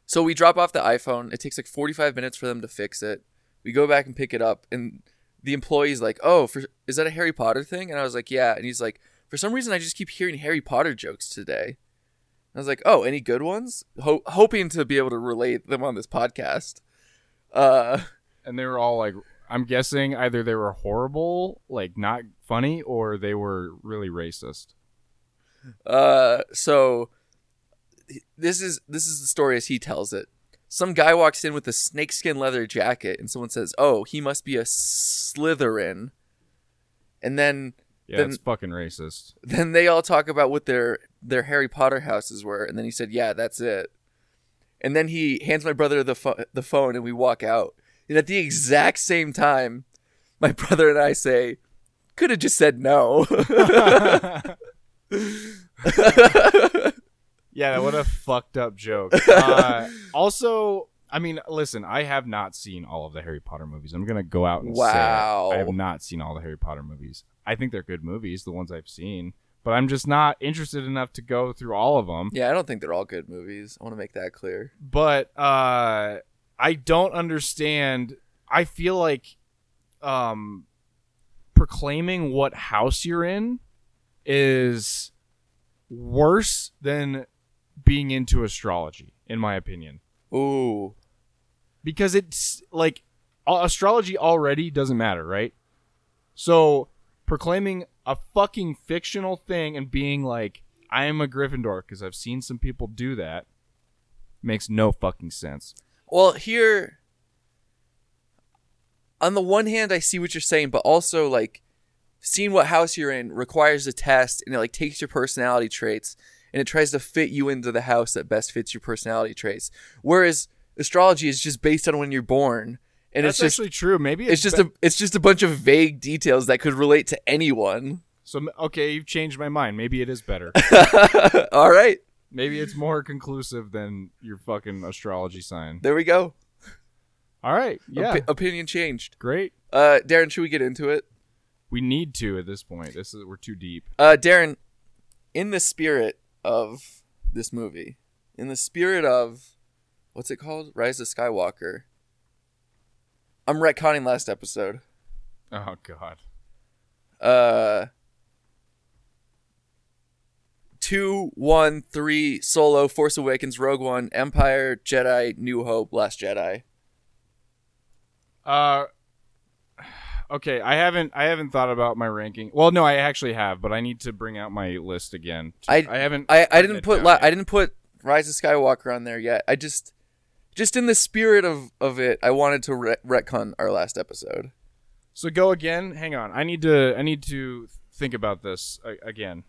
So we drop off the iPhone. It takes like 45 minutes for them to fix it. We go back and pick it up, and the employee's like, "Oh, for is that a Harry Potter thing?" And I was like, "Yeah." And he's like, "For some reason, I just keep hearing Harry Potter jokes today." I was like, "Oh, any good ones?" Ho- hoping to be able to relate them on this podcast. Uh, and they were all like, I'm guessing either they were horrible, like not funny, or they were really racist. uh, so this is this is the story as he tells it. Some guy walks in with a snakeskin leather jacket, and someone says, "Oh, he must be a Slytherin." And then Yeah, Then- it's fucking racist. then they all talk about what their their Harry Potter houses were, and then he said, "Yeah, that's it." And then he hands my brother the pho- the phone, and we walk out. And at the exact same time, my brother and I say, "Could have just said no." Yeah, what a fucked up joke. Uh, also, I mean, listen, I have not seen all of the Harry Potter movies. I'm gonna go out and Wow. say. I have not seen all the Harry Potter movies. I think they're good movies, the ones I've seen, but I'm just not interested enough to go through all of them. yeah, I don't think they're all good movies. I want to make that clear. but uh I don't understand. I feel like um proclaiming what house you're in is worse than being into astrology in my opinion Ooh, because it's like astrology already doesn't matter, right? So proclaiming a fucking fictional thing and being like I am a Gryffindor because I've seen some people do that makes no fucking sense. Well, here. On the one hand, I see what you're saying, but also like seeing what house you're in requires a test, and it like takes your personality traits and it tries to fit you into the house that best fits your personality traits. Whereas astrology is just based on when you're born, and That's it's just actually true. Maybe it's just be- a it's just a bunch of vague details that could relate to anyone. so okay. You've changed my mind. Maybe it is better. All right, Maybe it's more conclusive than your fucking astrology sign. there we go. All right. Yeah. Opi- opinion changed. Great. Uh, Darren, should we get into it? We need to at this point. This is we're too deep. Uh, Darren, in the spirit of this movie, in the spirit of what's it called, Rise of Skywalker. I'm retconning last episode. Oh God. Uh, two, one, three, Solo, Force Awakens, Rogue One, Empire, Jedi, New Hope, Last Jedi. Uh. Okay, I haven't I haven't thought about my ranking. Well, no, I actually have, but I need to bring out my list again. I- I haven't. I, I didn't put I didn't put Rise of Skywalker on there yet. I just just in the spirit of of it, I wanted to re- retcon our last episode. So go again. Hang on. I need to. I need to think about this a- again.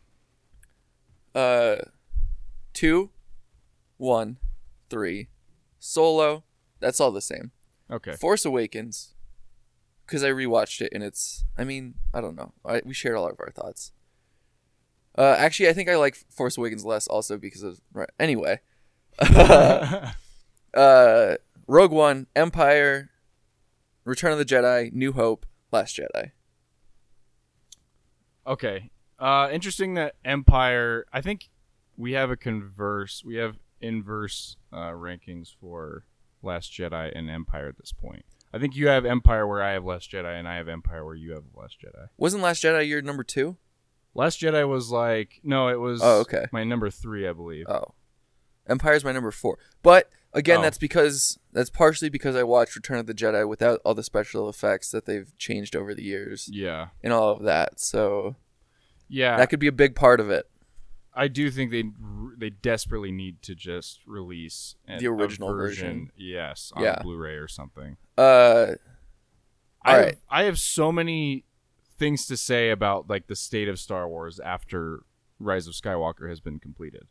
Uh, two, one, three, Solo. That's all the same. Okay. Force Awakens, because I rewatched it and it's. I mean, I don't know. I, we shared all of our thoughts. Uh, actually, I think I like Force Awakens less also because of right. Anyway, uh, Rogue One, Empire, Return of the Jedi, New Hope, Last Jedi. Okay. Uh, interesting that Empire. I think we have a converse. We have inverse uh, rankings for Last Jedi and Empire at this point. I think you have Empire where I have Last Jedi, and I have Empire where you have Last Jedi. Wasn't Last Jedi your number two? Last Jedi was like no, it was Oh, okay. my number three, I believe. Oh, Empire's my number four. But again, Oh. that's because that's partially because I watched Return of the Jedi without all the special effects that they've changed over the years yeah, and all of that. So yeah. that could be a big part of it. I do think they they desperately need to just release an- The original version. Yes, on Yeah. Blu-ray or something. Uh, I All have. I have so many things to say about like the state of Star Wars after Rise of Skywalker has been completed.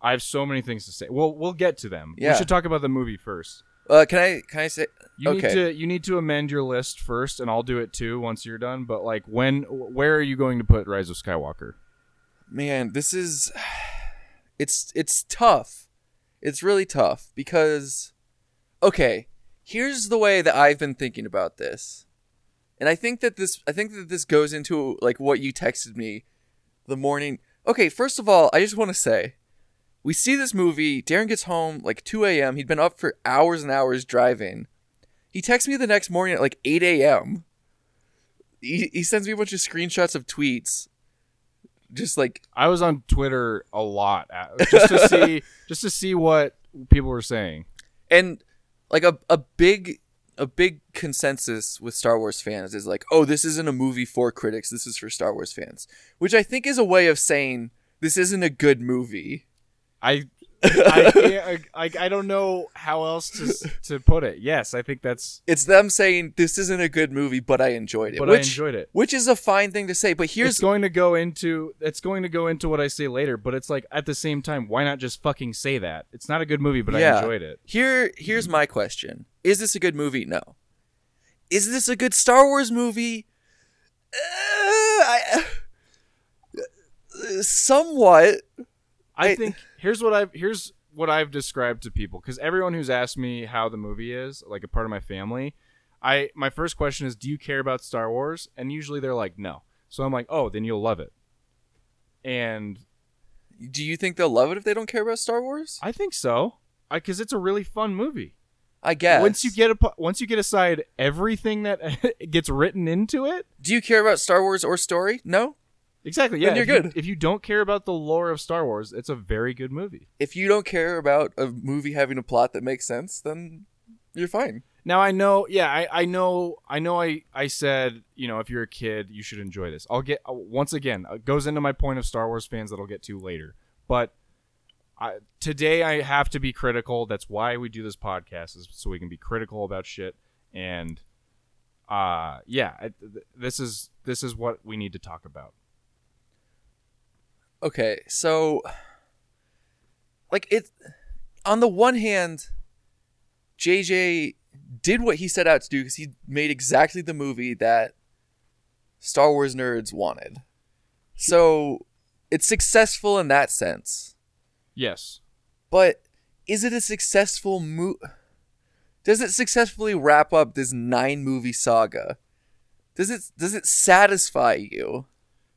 I have so many things to say. Well, we'll get to them. Yeah. We should talk about the movie first. Uh, can I can I say? You Okay. need to you need to amend your list first, and I'll do it too once you're done. But like, when where are you going to put Rise of Skywalker? Man, this is it's it's tough. It's really tough because okay, here's the way that I've been thinking about this. And I think that this I think that this goes into like what you texted me the morning. Okay, first of all, I just want to say we see this movie, Darren gets home like 2 a.m. He'd been up for hours and hours driving. He texts me the next morning at like 8 a.m. He, he sends me a bunch of screenshots of tweets. Just like I was on Twitter a lot at, just to see just to see what people were saying. and like a a big a big consensus with Star Wars fans is like, oh, this isn't a movie for critics. This is for Star Wars fans, which I think is a way of saying this isn't a good movie. I I, I I don't know how else to to put it. Yes, I think that's. It's them saying this isn't a good movie, but I enjoyed it. But I which, enjoyed it. Which is a fine thing to say. But It's here's going to go into it's going to go into what I say later, but it's like at the same time, why not just fucking say that? It's not a good movie, but I enjoyed it. here here's my question: Is this a good movie? No. Is this a good Star Wars movie? Uh, I, uh, somewhat. I I- think here's what I've here's what I've described to people because everyone who's asked me how the movie is, like a part of my family, I my first question is, do you care about Star Wars? And usually they're like, no. So I'm like, oh, then you'll love it. And Do you think they'll love it if they don't care about Star Wars? I think so, because it's a really fun movie. I guess. Once you get a, once you get aside everything that gets written into it, Do you care about Star Wars or story? No. Exactly. Yeah, Then you're if you- good. if you don't care about the lore of Star Wars, it's a very good movie. If you don't care about a movie having a plot that makes sense, then you're fine. Now I know, yeah, I, I know, I know. I, I said, you know, if you're a kid, you should enjoy this. I'll get uh, once again it goes into my point of Star Wars fans that I'll get to later. But I, today I have to be critical. That's why we do this podcast is so we can be critical about shit. And uh, yeah, I, th- this is this is what we need to talk about. Okay, so like it on the one hand, JJ did what he set out to do because he made exactly the movie that Star Wars nerds wanted. So it's successful in that sense. Yes. But is it a successful mo Does it successfully wrap up this nine movie saga? Does it does it satisfy you?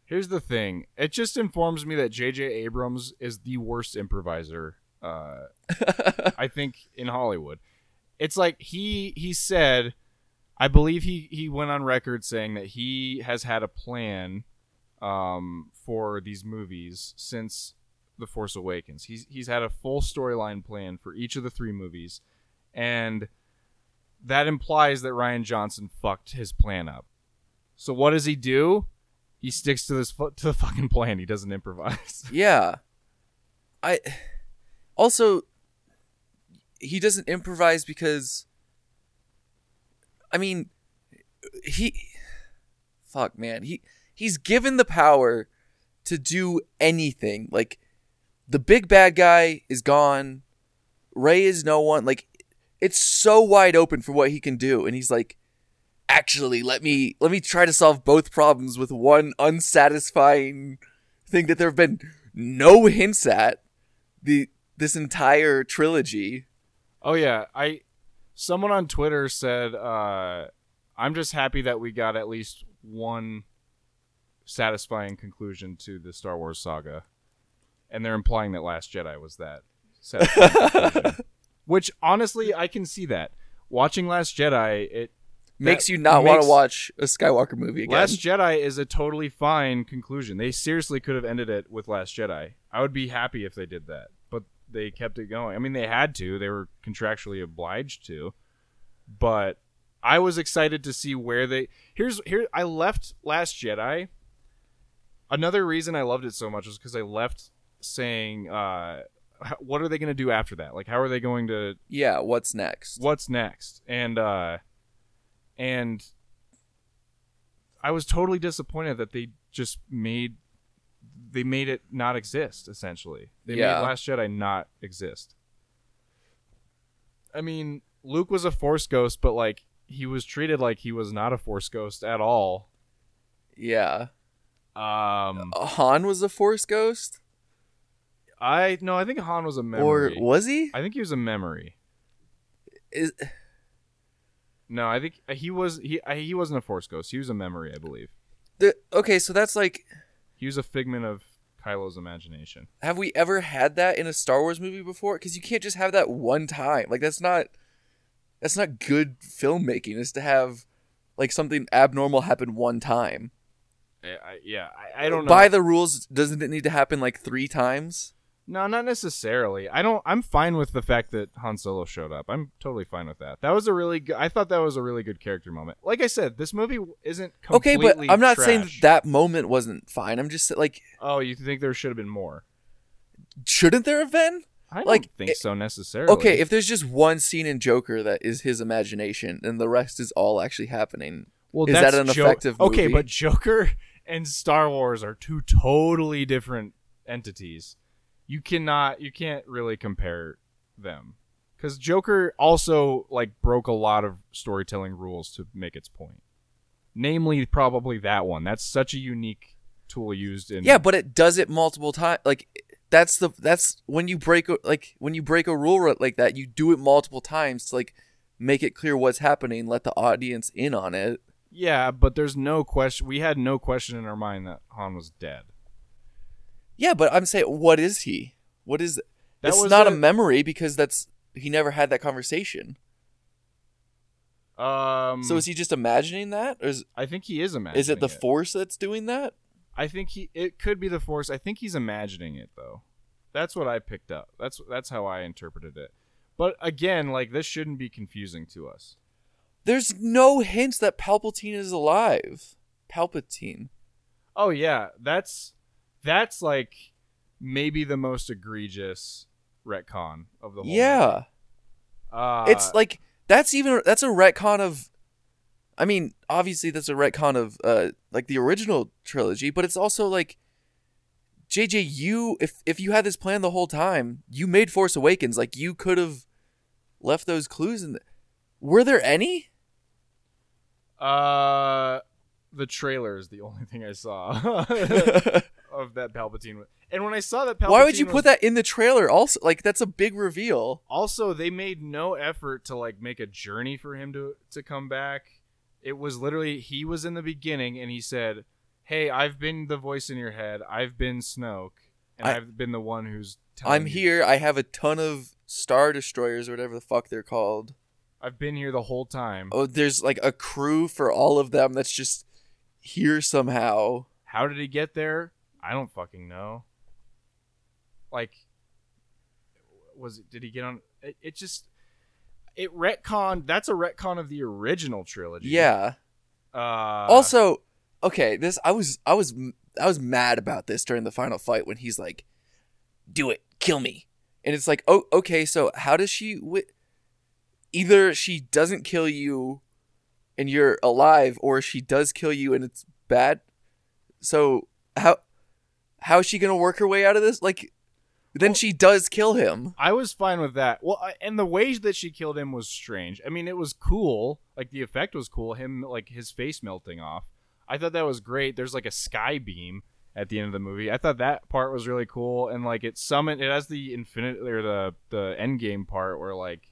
Here's the thing. It just informs me that J.J. Abrams is the worst improviser. Uh, I think in Hollywood. It's like he he said, I believe he he went on record saying that he has had a plan um, for these movies since The Force Awakens. He's he's had a full storyline plan for each of the three movies, and that implies that Rian Johnson fucked his plan up. So what does he do? He sticks to this to the fucking plan. He doesn't improvise. Yeah. I also he doesn't improvise because I mean he fuck man. He he's given the power to do anything. Like the big bad guy is gone. Rey is no one. Like it's so wide open for what he can do and he's like actually let me let me try to solve both problems with one unsatisfying thing that there have been no hints at the this entire trilogy. Oh yeah, I someone on Twitter said uh I'm just happy that we got at least one satisfying conclusion to the Star Wars saga. And they're implying that Last Jedi was that. Which honestly, I can see that. Watching Last Jedi, it Makes you not want to watch a Skywalker movie again. Last Jedi is a totally fine conclusion. They seriously could have ended it with Last Jedi. I would be happy if they did that, but they kept it going. I mean, they had to. They were contractually obliged to. But I was excited to see where they Here's here I left Last Jedi another reason I loved it so much was because I left saying, uh, "What are they going to do after that? Like, how are they going to? Yeah, what's next? What's next?" And uh, and I was totally disappointed that they just made they made it not exist. Essentially, they Yeah. made Last Jedi not exist. I mean, Luke was a Force ghost, but like he was treated like he was not a Force ghost at all. Yeah. Um, Han was a Force ghost? I no, I think Han was a memory. Or was he? I think he was a memory. Is No, I think uh, he was he he wasn't a Force ghost. He was a memory, I believe. the Okay, so that's like He was a figment of Kylo's imagination. have we ever had that in a Star Wars movie before? Cuz you can't just have that one time. Like that's not that's not good filmmaking is to have like something abnormal happen one time. I, I, yeah, I, I don't know. By the rules, doesn't it need to happen like 3 times? No, not necessarily. I don't. I'm fine with the fact that Han Solo showed up. I'm totally fine with that. That was a really good. I thought that was a really good character moment. Like I said, this movie isn't Okay, but I'm not saying that, that moment wasn't fine. I'm just like Oh, you think there should have been more? shouldn't there have been? I don't Like, think it- so necessarily. Okay, if there's just one scene in Joker that is his imagination and the rest is all actually happening. Well, Is that an Jo- effective Okay, but Joker and Star Wars are two totally different entities. You cannot, you can't really compare them because Joker also like broke a lot of storytelling rules to make its point. Namely, probably that one. That's such a unique tool used in. Yeah, but it does it multiple times. Like that's the that's when you break a, like when you break a rule like that, you do it multiple times to like make it clear what's happening, let the audience in on it. yeah, but there's no question. We had no question in our mind that Han was dead. Yeah, but I'm saying, what is he? What is? That it's not a, a- memory because that's he never had that conversation. Um, so is he just imagining that, or is, I think he is imagining. is it the Force that's doing that? I think he it could be the force. I think he's imagining it though. That's what I picked up. That's that's how I interpreted it. But again, like this shouldn't be confusing to us. There's no hints that Palpatine is alive. Palpatine. Oh yeah, that's that's like maybe the most egregious retcon of the whole. Yeah. Uh, it's like that's even that's a retcon of I mean, obviously that's a retcon of uh like the original trilogy, but it's also like JJ you if if you had this plan the whole time, you made Force Awakens, like you could have left those clues in the, Were there any? uh the trailer is the only thing I saw of that Palpatine. And when I saw that Palpatine Why would you was- put that in the trailer also? Like that's a big reveal. also they made no effort to like make a journey for him to to come back it was literally he was in the beginning and he said hey i've been the voice in your head i've been snoke and I, have been the one who's telling I'm you- here. I have a ton of star destroyers or whatever the fuck they're called. i've been here the whole time Oh, there's like a crew for all of them that's just here somehow. how did he get there i don't fucking know like was it did he get on it, it just it retcon that's a retcon of the original trilogy Yeah. uh also, okay, this I was I was I was mad about this during the final fight when he's like, "Do it, kill me," and it's like, oh, okay, so how does she? Wi- Either she doesn't kill you, and you're alive, or she does kill you and it's bad. So how how is she gonna work her way out of this? Like, then Well- she does kill him. I was fine with that. Well, and the way that she killed him was strange. I mean, it was cool. Like the effect was cool. Him like his face melting off. I thought that was great. There's like a sky beam at the end of the movie. I thought that part was really cool. And like it summoned. It has the infinite or the the end game part where like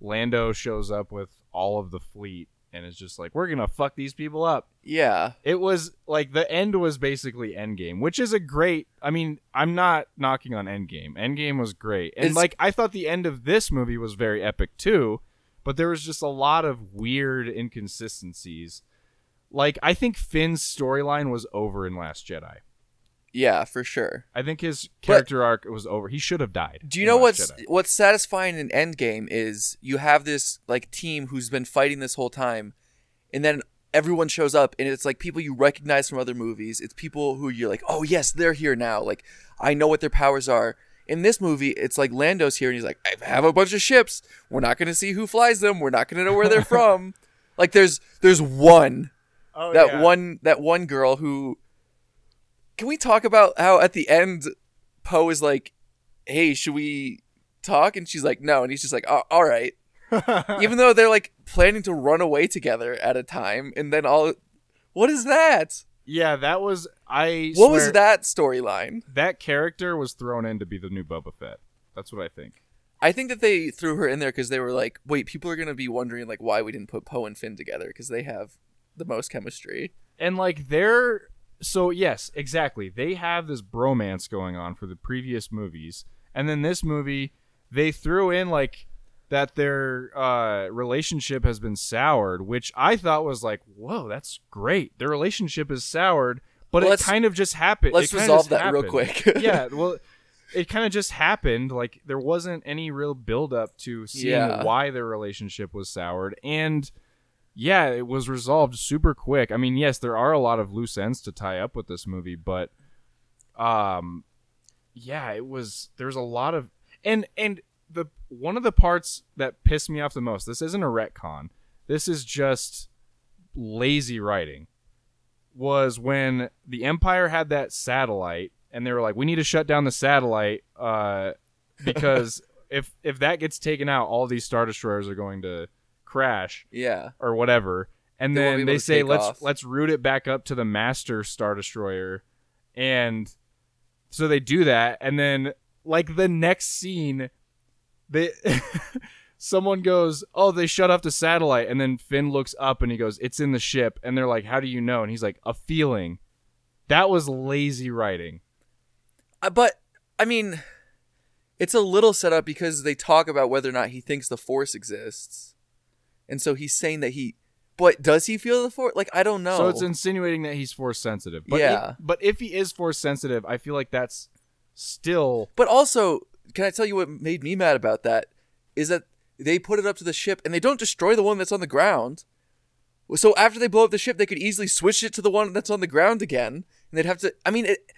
Lando shows up with all of the fleet and is just like, we're gonna fuck these people up. Yeah, It was like the end was basically Endgame, which is a great. I mean, I'm not knocking on Endgame. Endgame was great, and It's- like I thought the end of this movie was very epic too, but there was just a lot of weird inconsistencies. Like I think Finn's storyline was over in Last Jedi. Yeah, for sure. I think his character arc was over. He should have died. Do you know what's Jedi. what's satisfying in Endgame is you have this like team who's been fighting this whole time, and then everyone shows up and it's like people you recognize from other movies. It's people who you're like, "Oh, yes, they're here now." Like I know what their powers are. In this movie, it's like Lando's here and he's like, "I have a bunch of ships. We're not going to see who flies them. We're not going to know where they're from." like there's there's one Oh, that yeah. one that one girl who Can we talk about how at the end Poe is like, "Hey, should we talk?" and she's like, "No." And he's just like, oh, "All right." even though they're like planning to run away together at a time and then all what is that yeah, that was I. what was that storyline That character was thrown in to be the new Boba Fett. That's what I think. i think that they threw her in there because they were like wait people are gonna be wondering like why we didn't put poe and finn together because they have the most chemistry and like they're so yes exactly. They have this bromance going on for the previous movies. And then this movie they threw in like that their uh, relationship has been soured which i thought was like whoa that's great. Their relationship is soured but Well, it kind of just happened. Let's resolve that real quick. yeah well it kind of just happened. Like there wasn't any real build up to seeing Yeah. why their relationship was soured. And yeah, it was resolved super quick. I mean, yes, there are a lot of loose ends to tie up with this movie, but um yeah, it was there's a lot of and and the one of the parts that pissed me off the most. This isn't a retcon. This is just lazy writing. Was when the Empire had that satellite and they were like, "We need to shut down the satellite uh because if if that gets taken out, all these star destroyers are going to crash." yeah or whatever. And They then they say let's off. let's route it back up to the master star destroyer, and so they do that. And then like the next scene, they someone goes, "Oh, they shut off the satellite," and then Finn looks up and he goes, "It's in the ship," and they're like, "How do you know?" And he's like, "A feeling." That was lazy writing. Uh, but i mean it's a little set up because they talk about whether or not he thinks the force exists and so he's saying that he but does he feel the force like i don't know So it's insinuating that he's force sensitive. But Yeah. if, but if he is force sensitive, I feel like that's still But also, can I tell you what made me mad about that? Is that they put it up to the ship and they don't destroy the one that's on the ground. So after they blow up the ship, they could easily switch it to the one that's on the ground again, and they'd have to. I mean, it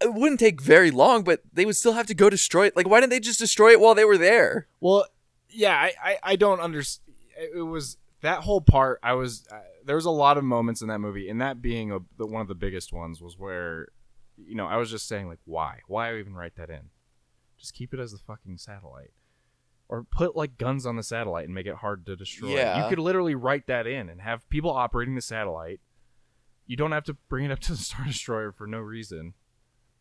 it wouldn't take very long, but they would still have to go destroy it. Like, why didn't they just destroy it while they were there? Well, yeah, I, I, I don't understand. It was that whole part. I was uh, there was a lot of moments in that movie, and that being a, the, one of the biggest ones was where, you know, I was just saying like, why, why even write that in? Just keep it as the fucking satellite, or put like guns on the satellite and make it hard to destroy. Yeah. You could literally write that in and have people operating the satellite. You don't have to bring it up to the star destroyer for no reason.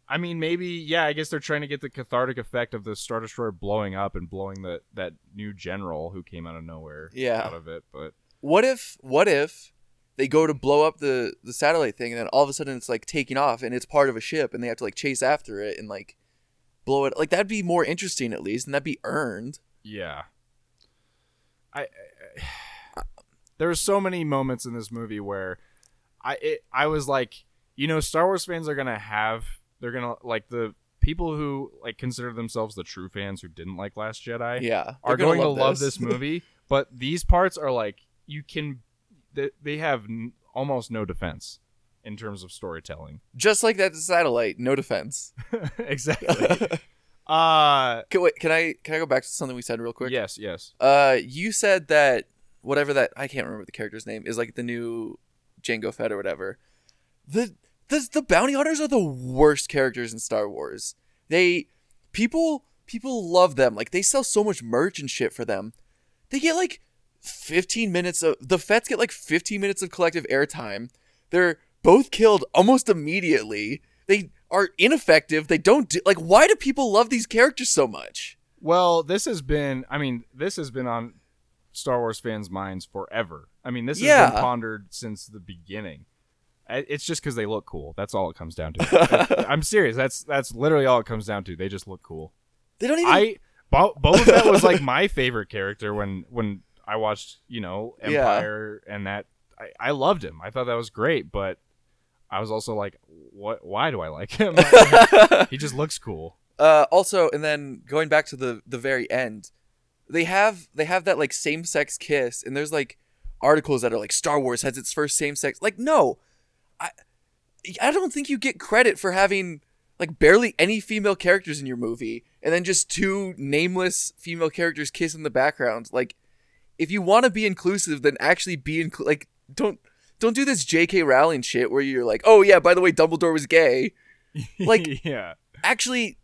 I mean, maybe yeah. I guess they're trying to get the cathartic effect of the Star Destroyer blowing up and blowing the that new general who came out of nowhere Yeah. out of it. But What if? What if they go to blow up the the satellite thing, and then all of a sudden it's like taking off, and it's part of a ship, and they have to like chase after it and like blow it. Like that'd be more interesting at least, and that'd be earned. yeah, I, I there were so many moments in this movie where I it, I was like, you know, Star Wars fans are gonna have they're gonna like the people who like consider themselves the true fans who didn't like Last Jedi. Yeah, are going to love this movie, but these parts are like you can they, they have n- almost no defense in terms of storytelling. Just like that satellite, no defense. exactly. uh Can, wait, can I can I go back to something we said real quick? yes, yes. Uh, you said that whatever that I can't remember the character's name is like the new Jango Fett or whatever. The the the bounty hunters are the worst characters in Star Wars. They people people love them. Like they sell so much merch and shit for them. They get like 15 minutes of the Fets get like 15 minutes of collective airtime. They're both killed almost immediately. They are ineffective. They don't do like why do people love these characters so much? Well, this has been I mean, this has been on Star Wars fans' minds forever. I mean, this has Yeah. been pondered since the beginning. It's just because they look cool. That's all it comes down to. I'm serious. That's that's literally all it comes down to. They just look cool. They don't even I Bo- Boba Fett was like my favorite character when when I watched you know Yeah. Empire and that I, I loved him. I thought that was great, but I was also like, what? Why do I like him? he just looks cool. Uh, also, and then going back to the the very end, they have they have that like same sex kiss, and there's like articles that are like Star Wars has its first same sex. Like, no, I I don't think you get credit for having like barely any female characters in your movie, and then just two nameless female characters kiss in the background. Like, if you want to be inclusive, then actually be inclu- like don't don't do this J.K. Rowling shit where you're like, oh yeah, by the way, Dumbledore was gay. Like- yeah. Actually,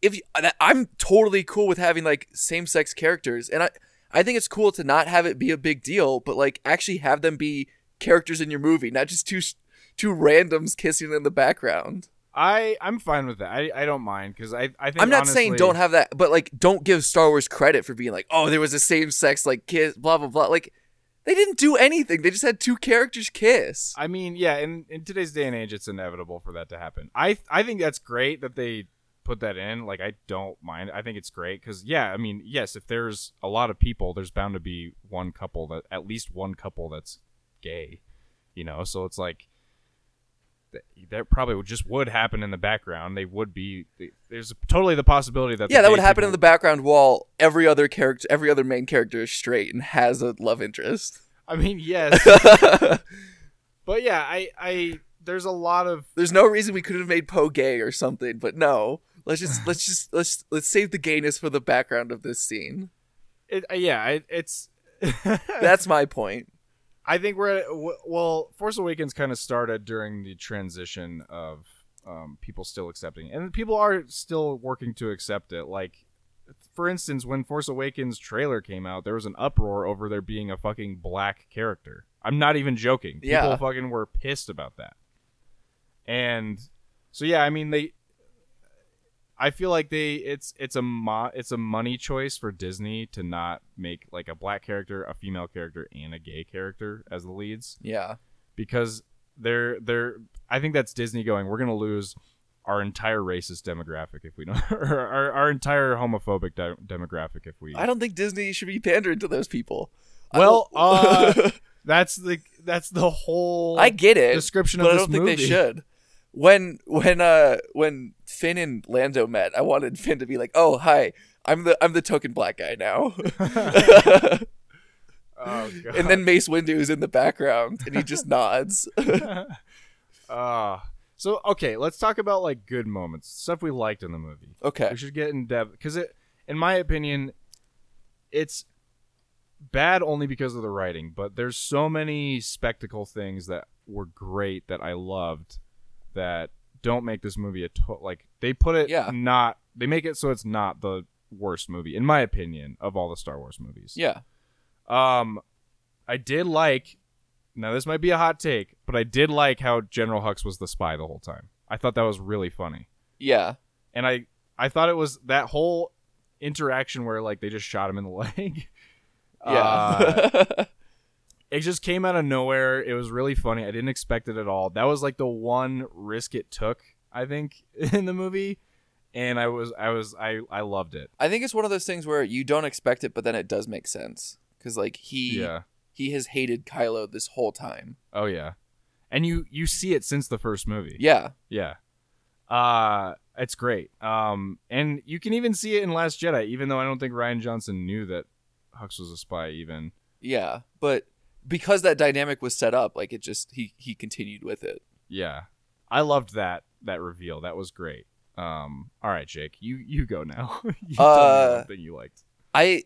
if you, I'm totally cool with having like same sex characters, and I I think it's cool to not have it be a big deal, but like actually have them be characters in your movie, not just two two randoms kissing in the background. I I'm fine with that. I, I don't mind because I I think I'm not saying don't have that, but like don't give Star Wars credit for being like, oh, there was a same sex like kiss, blah blah blah. Like they didn't do anything. They just had two characters kiss. I mean, yeah, in, in today's day and age, it's inevitable for that to happen. I I think that's great that they put that in. Like, I don't mind. I think it's great because, yeah, I mean, yes, if there's a lot of people, there's bound to be one couple that, at least one couple that's gay, you know? So it's like, that, probably just would happen in the background. They would be, there's totally the possibility that. yeah, that would happen in the background while every other character, every other main character is straight and has a love interest. I mean, yes. but yeah, I, I, there's a lot of There's no reason we could have made Poe gay or something, but no. Let's just let's just let's let's save the gayness for the background of this scene. it, uh, yeah, it, it's. That's my point. I think we're at, well. Force Awakens kind of started during the transition of um, people still accepting, it. and people are still working to accept it. Like, for instance, when Force Awakens trailer came out, there was an uproar over there being a fucking black character. I'm not even joking. People Yeah. fucking were pissed about that. And so yeah, I mean they. I feel like they it's it's a mo- it's a money choice for Disney to not make like a black character, a female character, and a gay character as the leads Yeah. because they're they're I think that's Disney going. We're gonna lose our entire racist demographic if we don't, or our, our entire homophobic de- demographic if we. I don't think Disney should be pandering to those people. Well, uh, that's the that's the whole I get it, description but of I this don't think movie. they should. When when uh when Finn and Lando met, I wanted Finn to be like, "Oh, hi, I'm the I'm the token black guy now," Oh god. and then Mace Windu is in the background, and he just nods. uh so okay, let's talk about like good moments, stuff we liked in the movie. okay, We should get in depth because it, in my opinion, it's bad only because of the writing. But there's so many spectacle things that were great that I loved that don't make this movie a to- like they put it Yeah. not they make it so it's not the worst movie in my opinion of all the Star Wars movies. yeah, Um, I did like. Now this might be a hot take, but I did like how General Hux was the spy the whole time. I thought that was really funny yeah, and I I thought it was that whole interaction where like they just shot him in the leg. Uh, yeah. it just came out of nowhere. It was really funny. I didn't expect it at all. That was like the one risk it took, I think, in the movie, and I was I was I I loved it. I think it's one of those things where you don't expect it, but then it does make sense because like he Yeah. he has hated Kylo this whole time. Oh yeah. And you you see it since the first movie. Yeah, Yeah. Uh it's great. Um and you can even see it in Last Jedi even though I don't think Rian Johnson knew that Hux was a spy even. yeah, but because that dynamic was set up, like it just he he continued with it. Yeah. I loved that that reveal. That was great. Um all right, Jake. You you go now. you tell me Uh, thing you liked. I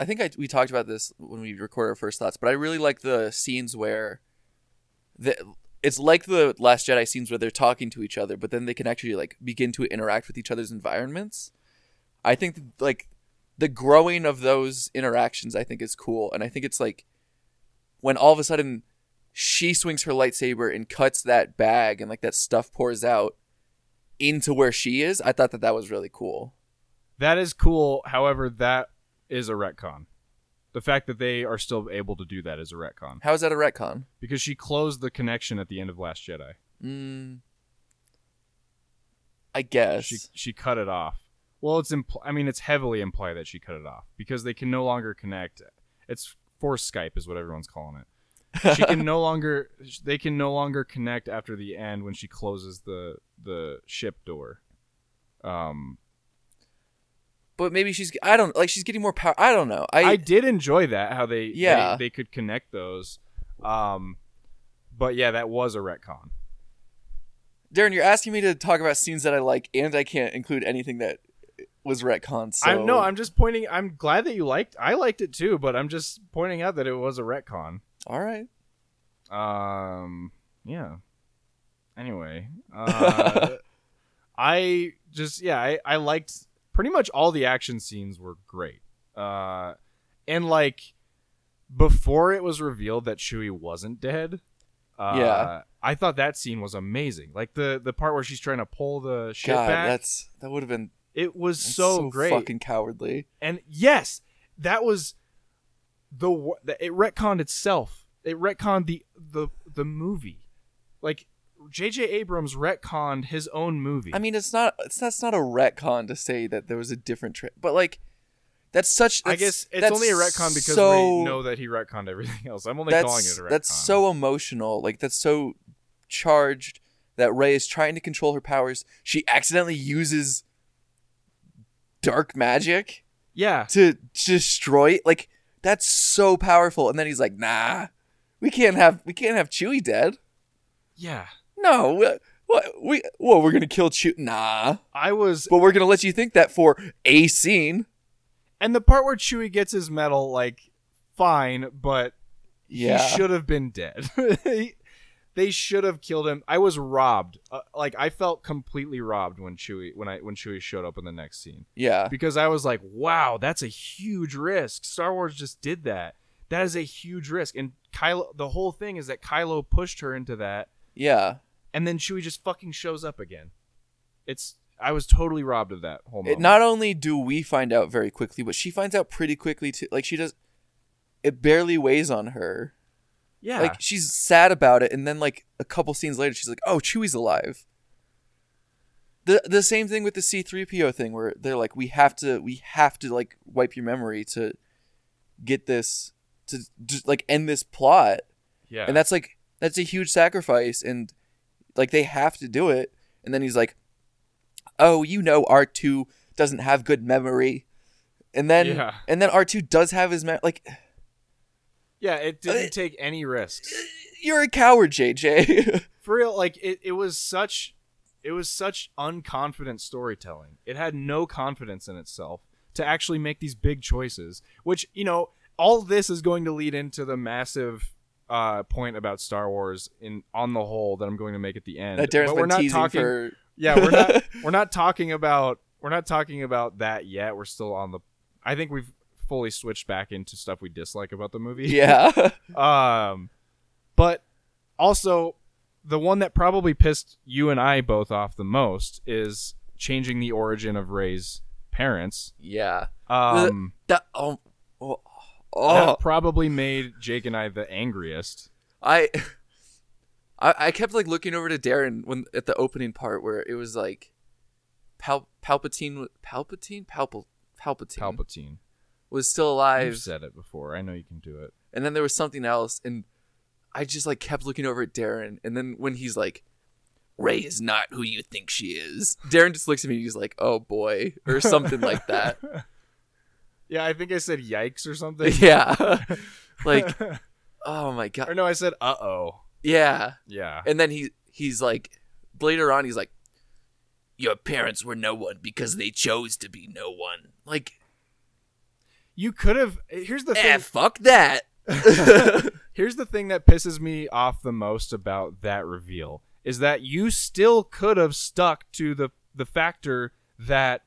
I think I we talked about this when we recorded our first thoughts, but I really like the scenes where the it's like the Last Jedi scenes where they're talking to each other, but then they can actually like begin to interact with each other's environments. I think like the growing of those interactions, I think is cool, and I think it's like when all of a sudden she swings her lightsaber and cuts that bag, and like that stuff pours out into where she is. I thought that that was really cool. That is cool. However, that is a retcon. The fact that they are still able to do that is a retcon How is that a retcon? because she closed the connection at the end of Last Jedi. Mm, I guess. She she cut it off. Well, it's impl- I mean, it's heavily implied that she cut it off because they can no longer connect. It's force Skype is what everyone's calling it. She can no longer. They can no longer connect after the end when she closes the the ship door. Um. but maybe she's I don't like she's getting more power. I don't know. I, I did enjoy that how they Yeah. they, they could connect those. Um, but yeah, that was a retcon. Darren, you're asking me to talk about scenes that I like, and I can't include anything that was retcon. So I'm no, I'm just pointing. I'm glad that you liked. I liked it too, but I'm just pointing out that it was a retcon. all right. Um, yeah. Anyway, uh, I just yeah, I, I liked pretty much all the action scenes were great. Uh, and like before it was revealed that Chewie wasn't dead. Uh, Yeah. I thought that scene was amazing. Like the the part where she's trying to pull the ship God, back. that's that would have been it was that's so, great. fucking cowardly. And yes, that was the it retconned itself. It retconned the the the movie. Like J.J. Abrams retconned his own movie. I mean, it's not it's that's not a retcon to say that there was a different tra- but like that's such. I guess it's that's only a retcon because so, we know that he retconned everything else. I'm only calling it a retcon. that's so emotional. Like that's so charged that Rey is trying to control her powers. She accidentally uses dark magic yeah. to destroy. Like that's so powerful. And then he's like, "Nah, we can't have we can't have Chewie dead. Yeah. No, what what we well we're gonna kill Chewie. Nah, I was but we're gonna let you think that for a scene. and the part where Chewie gets his medal like fine, but Yeah, he should have been dead. He- they should have killed him. I was robbed. Uh, like I felt completely robbed when Chewie when I when Chewie showed up in the next scene. yeah, because I was like, wow, that's a huge risk. Star Wars just did that. That is a huge risk. And Kylo, the whole thing is that Kylo pushed her into that, yeah. and then Chewie just fucking shows up again. It's I was totally robbed of that whole moment. It, not only do we find out very quickly, but she finds out pretty quickly too. Like she does, it barely weighs on her. Yeah, Like she's sad about it, and then like a couple scenes later, she's like, "Oh, Chewie's alive." The the same thing with the C three PO thing, where they're like, "We have to, we have to like wipe your memory to get this to just like end this plot," yeah, and that's like that's a huge sacrifice, and like they have to do it. And then he's like, "Oh, you know, R two doesn't have good memory," and then Yeah. and then R two does have his me- like. Yeah. It didn't Uh, take any risks You're a coward, JJ. for real. Like it, it was such, it was such unconfident storytelling. It had no confidence in itself to actually make these big choices. Which you know, all this is going to lead into the massive uh, point about Star Wars in on the whole that I'm going to make at the end. that Darren's but we're not talking. for. Yeah, we're not. we're not talking about. We're not talking about that yet. We're still on the. I think we've fully switched back into stuff we dislike about the movie. Yeah. Um, but also, the one that probably pissed you and I both off the most is changing the origin of Rey's parents. yeah. Um, That oh, oh, oh. that probably made Jake and I the angriest. I, I I kept like looking over to Darren when at the opening part where it was like, Pal Palpatine Palpatine Palpal Palpatine Palpatine. Was still I've alive, said it before. I know you can do it. and then there was something else, and I just like kept looking over at Darren, and then when he's like. Rey is not who you think she is. Darren just looks at me and he's like, "Oh boy," or something like that. yeah, I think I said yikes or something. Yeah. like, oh my god. or no, I said uh oh. Yeah. Yeah. And then he he's like later on he's like your parents were no one because they chose to be no one. Like, You could have. Here's the eh, thing. fuck that. Here's the thing that pisses me off the most about that reveal is that you still could have stuck to the the factor that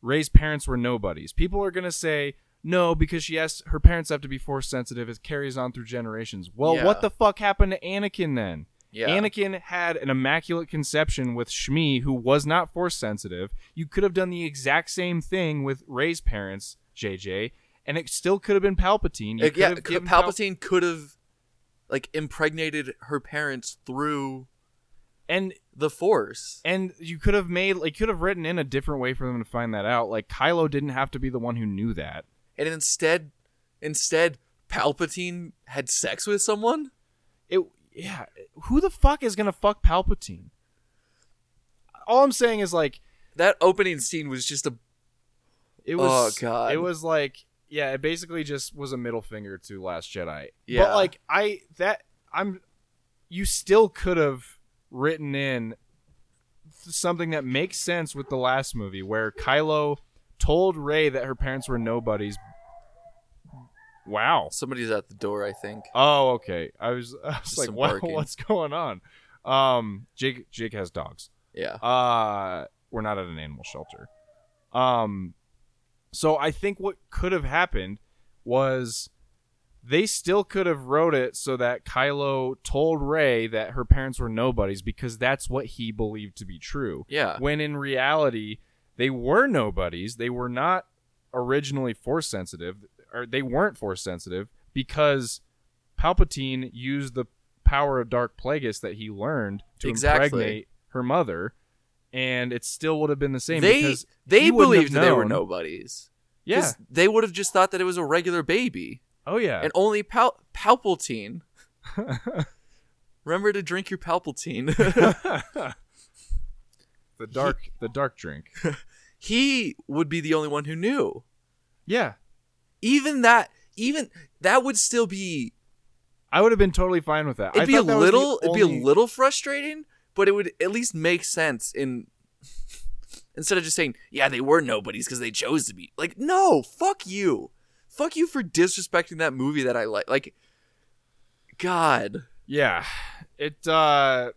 Rey's parents were nobodies. People are gonna say no because she has her parents have to be force sensitive. It carries on through generations. Well, Yeah. what the fuck happened to Anakin then? yeah. Anakin had an immaculate conception with Shmi, who was not force sensitive. You could have done the exact same thing with Rey's parents, JJ, and it still could have been Palpatine. You could yeah, have given Pal- Palpatine could have like impregnated her parents through and the Force. and you could have made like could have written in a different way for them to find that out. Like Kylo didn't have to be the one who knew that. And instead instead Palpatine had sex with someone? It yeah. Who the fuck is gonna fuck Palpatine? All I'm saying is like That opening scene was just a It was. Oh, God. It was like yeah. It basically just was a middle finger to Last Jedi. Yeah. But like I that I'm, you still could have written in something that makes sense with the last movie where Kylo told Rey that her parents were nobodies. Wow. Somebody's at the door, I think. Oh, okay. I was, I was Just like, what, what's going on? Um, Jake, Jake has dogs. Yeah. Uh, we're not at an animal shelter. Um, so I think what could have happened was they still could have wrote it so that Kylo told Rey that her parents were nobodies because that's what he believed to be true. Yeah. When in reality, they were nobodies. They were not originally force sensitive, or they weren't force sensitive because Palpatine used the power of Darth Plagueis that he learned to Exactly. impregnate her mother, and it still would have been the same They because they believed they were known. nobodies. yeah, 'Cause They would have just thought that it was a regular baby. oh yeah, And only Pal- Palpatine. Remember to drink your Palpatine. the dark the dark drink. he would be the only one who knew. Yeah, Even that even that would still be I would have been totally fine with that. It'd be a thought that was the little it'd be a little frustrating, but it would at least make sense in instead of just saying, "Yeah, they were nobodies because they chose to be." Like, no, fuck you. Fuck you for disrespecting that movie that I like. Like God. Yeah. It uh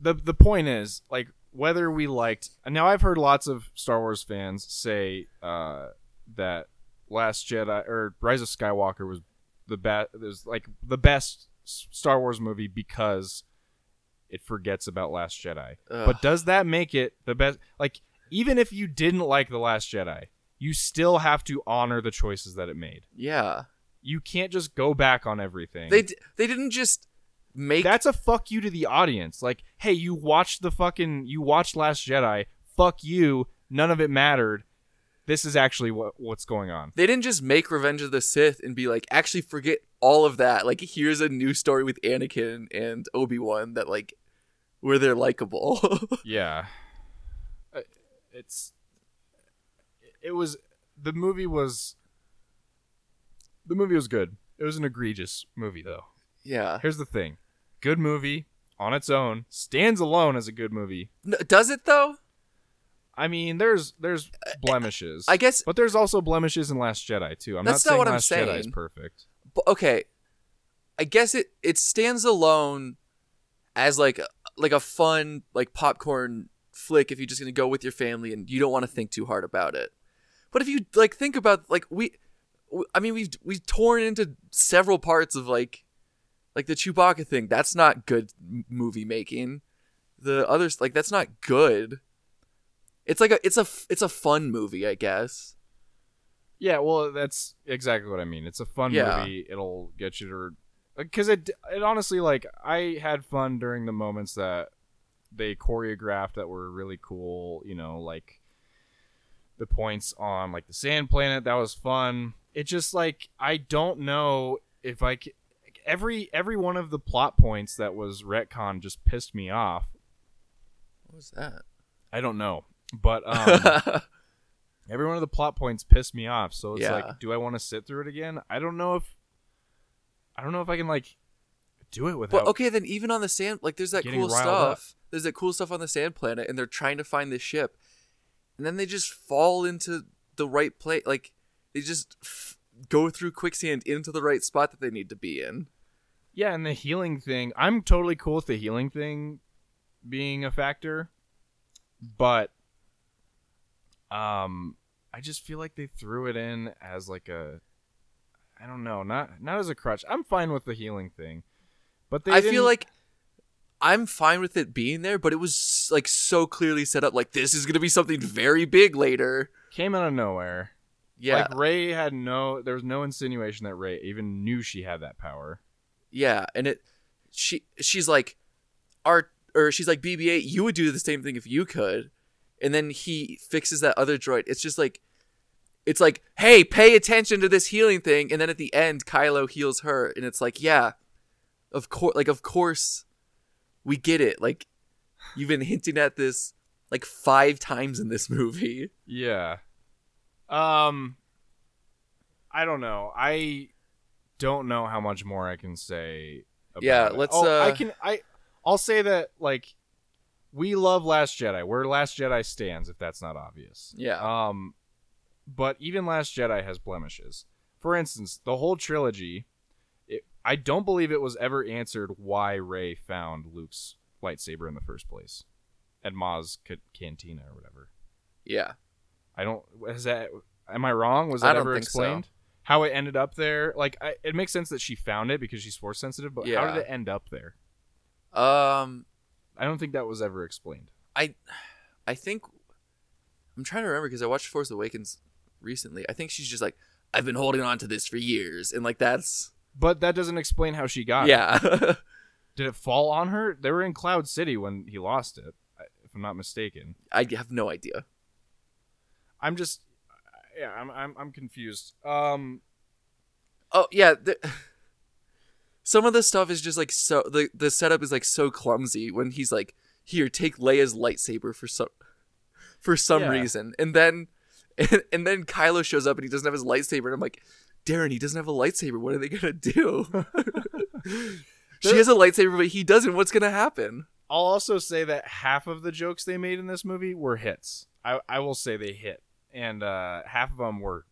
the the point is like whether we liked now I've heard lots of Star Wars fans say uh that Last Jedi or Rise of Skywalker was the best was like the best Star Wars movie because it forgets about Last Jedi. Ugh. But does that make it the best like even if you didn't like the Last Jedi, you still have to honor the choices that it made. yeah. You can't just go back on everything. They d- they didn't just make That's a fuck you to the audience. Like, hey, you watched the fucking you watched Last Jedi. Fuck you. None of it mattered. This is actually what what's going on. they didn't just make Revenge of the Sith and be like, actually forget all of that. Like, here's a new story with Anakin and Obi Wan that like where they're likable. Yeah. Uh, It's it was the movie was the movie was good. It was an egregious movie though. yeah. Here's the thing. Good movie on its own stands alone as a good movie. N- does it though? I mean, there's there's blemishes. I guess But there's also blemishes in Last Jedi too. I'm That's not not saying what I'm saying. Jedi is perfect. but okay. I guess it it stands alone as like a- like a fun like popcorn flick if you're just gonna go with your family and you don't want to think too hard about it. But if you like think about like we, I mean we've we've torn into several parts of like like the Chewbacca thing. That's not good movie making. The others like that's not good. It's like a it's a it's a fun movie, I guess. Yeah, well, that's exactly what I mean. It's a fun Yeah. movie. It'll get you to because it it honestly like I had fun during the moments that they choreographed that were really cool. You know, like the points on like the sand planet that was fun. It just like I don't know if I c- every every one of the plot points that was retcon just pissed me off. What was that? I don't know, but um. Every one of the plot points pissed me off. So it's Yeah. like, do I want to sit through it again? I don't know if I don't know if I can like do it without. But okay, then even on the sand, like there's that Getting cool riled up. stuff. There's that cool stuff on the sand planet, and they're trying to find this ship, and then they just fall into the right place. Like they just f- go through quicksand into the right spot that they need to be in. Yeah, and the healing thing, I'm totally cool with the healing thing being a factor, but um, I just feel like they threw it in as like a, I don't know, not not as a crutch. I'm fine with the healing thing, but they I feel didn't- like I'm fine with it being there, but it was like so clearly set up. Like this is gonna be something very big later. came out of nowhere. Yeah, Like Rey had no, there was no insinuation that Rey even knew she had that power. Yeah, and it she she's like art or she's like BB-8, you would do the same thing if you could. And then he fixes that other droid. It's just like it's like, "Hey, pay attention to this healing thing." And then at the end Kylo heals her and it's like, "Yeah, of course like of course we get it. Like you've been hinting at this like 5 times in this movie." Yeah. Um, I don't know. I don't know how much more I can say. About Yeah, it. let's, Oh, I uh, can. I I'll say that like we love Last Jedi. Where Last Jedi stands, if that's not obvious. Yeah. Um, but even Last Jedi has blemishes. For instance, the whole trilogy. It, I don't believe it was ever answered why Rey found Luke's lightsaber in the first place, at Maz Ca- Cantina or whatever. Yeah. I don't. Is that? Am I wrong? Was that ever think so. explained? How it ended up there? Like, I, it makes sense that she found it because she's force sensitive. But how did it end up there? Um, I don't think that was ever explained. I, I think, I'm trying to remember because I watched Force Awakens recently. I think she's just like, I've been holding on to this for years, and like that's But that doesn't explain how she got it. yeah. Did it fall on her? They were in Cloud City when he lost it, if I'm not mistaken. I have no idea. I'm just, yeah, I'm, I'm, I'm confused. Um, Oh yeah. The, some of the stuff is just like so. The the setup is like so clumsy when he's like, "Here, take Leia's lightsaber for some, for some Yeah. reason," and then, and, and then Kylo shows up and he doesn't have his lightsaber, and I'm like, Darren, he doesn't have a lightsaber. What are they gonna do? she has a lightsaber, but he doesn't. What's gonna happen? I'll also say that half of the jokes they made in this movie were hits. I, I will say they hit, and uh, half of them were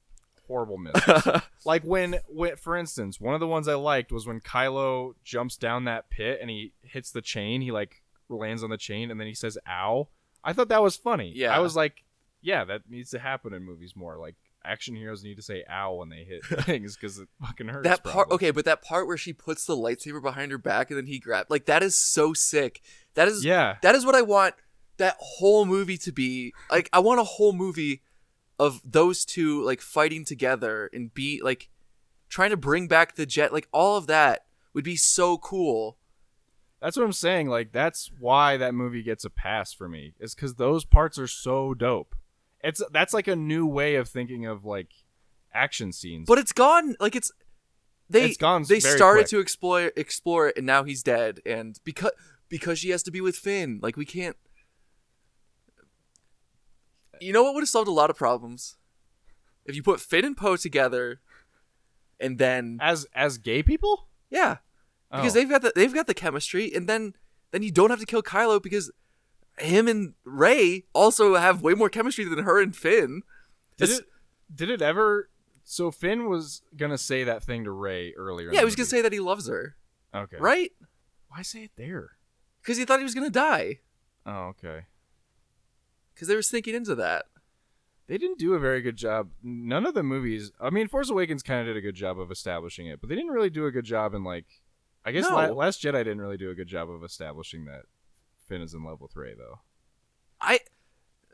horrible misses. like when, when, for instance, one of the ones I liked was when Kylo jumps down that pit and he hits the chain. He like lands on the chain and then he says "ow." I thought that was funny. Yeah. I was like, yeah, that needs to happen in movies more. Like action heroes need to say "ow" when they hit things because it fucking hurts. that part, probably. okay, but that part where she puts the lightsaber behind her back and then he grabs, like that is so sick. That is Yeah. That is what I want that whole movie to be. Like I want a whole movie of those two like fighting together and be like trying to bring back the jet. Like all of that would be so cool. That's what I'm saying. Like that's why that movie gets a pass for me. Is because those parts are so dope. It's that's like a new way of thinking of like action scenes. But it's gone. Like it's they It's gone they started quick. to explore explore it and now he's dead and because because she has to be with Finn. Like we can't You know what would have solved a lot of problems? If you put Finn and Poe together and then as as gay people, yeah, because Oh. they've got the they've got the chemistry, and then then you don't have to kill Kylo because him and Rey also have way more chemistry than her and Finn. did it did it ever? So Finn was gonna say that thing to Rey earlier. Yeah, he was gonna say that he loves her, okay, right? Why say it there? Because he thought he was gonna die. Oh, okay. Because they were thinking into that. They didn't do a very good job. None of the movies. I mean, Force Awakens kind of did a good job of establishing it, but they didn't really do a good job in like. I guess No. La- Last Jedi didn't really do a good job of establishing that Finn is in love with Rey, though. I,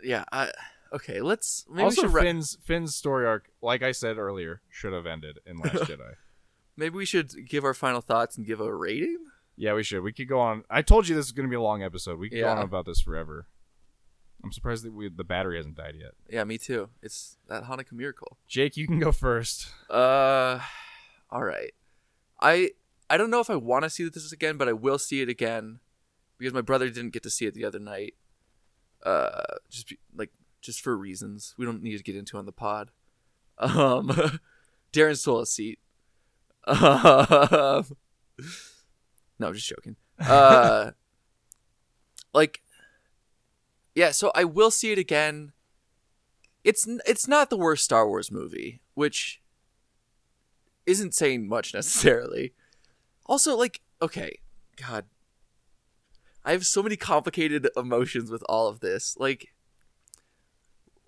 yeah, I. Okay, let's maybe also, should Finn's Finn's story arc, like I said earlier, should have ended in Last Jedi. maybe we should give our final thoughts and give a rating. Yeah, we should. We could go on. I told you this is going to be a long episode. We could go on about this forever. I'm surprised that we, the battery hasn't died yet. Yeah, me too. It's that Hanukkah miracle. Jake, you can go first. Uh, all right. I I don't know if I want to see this again, but I will see it again because my brother didn't get to see it the other night. Uh, just be, like just for reasons we don't need to get into on the pod. Um, Darren stole a seat. Um, no, I'm just joking. Uh, like, yeah. So I will see it again. It's it's not the worst Star Wars movie, which isn't saying much necessarily. Also, like, okay, God, I have so many complicated emotions with all of this. Like,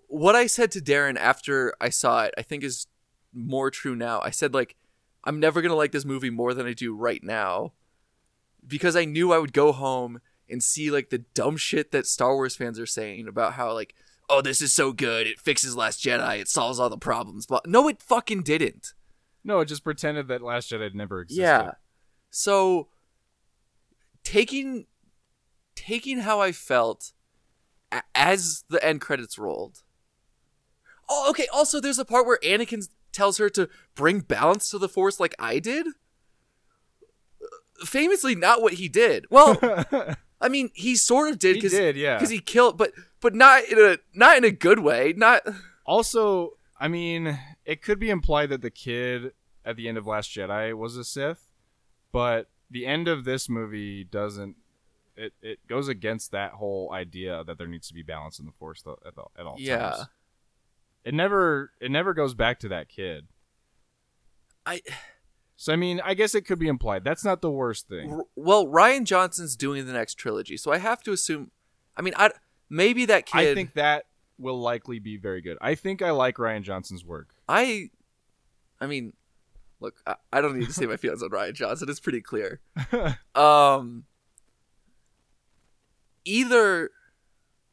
what I said to Darren after I saw it, I think is more true now. I said, like, I'm never gonna like this movie more than I do right now because I knew I would go home and see like the dumb shit that Star Wars fans are saying about how like, oh, this is so good, it fixes Last Jedi, it solves all the problems. But no, it fucking didn't. No, it just pretended that Last Jedi never existed. Yeah. So taking taking how I felt a- as the end credits rolled. Oh, okay. Also, there's a part where Anakin tells her to bring balance to the Force, like I did. Famously, not what he did. Well, I mean, he sort of did he did, yeah. because he killed, but but not in a not in a good way. Not Also, I mean, it could be implied that the kid at the end of Last Jedi was a Sith, but the end of this movie doesn't. It, it goes against that whole idea that there needs to be balance in the Force tho- at, the, at all Yeah. times. It never it never goes back to that kid. I So I mean, I guess it could be implied. That's not the worst thing. R- well, Rian Johnson's doing the next trilogy, so I have to assume. I mean, I maybe that kid. I think that will likely be very good. I think I like Rian Johnson's work. I. I mean, look, I, I don't need to say my feelings on Rian Johnson. It's pretty clear. Um. Either.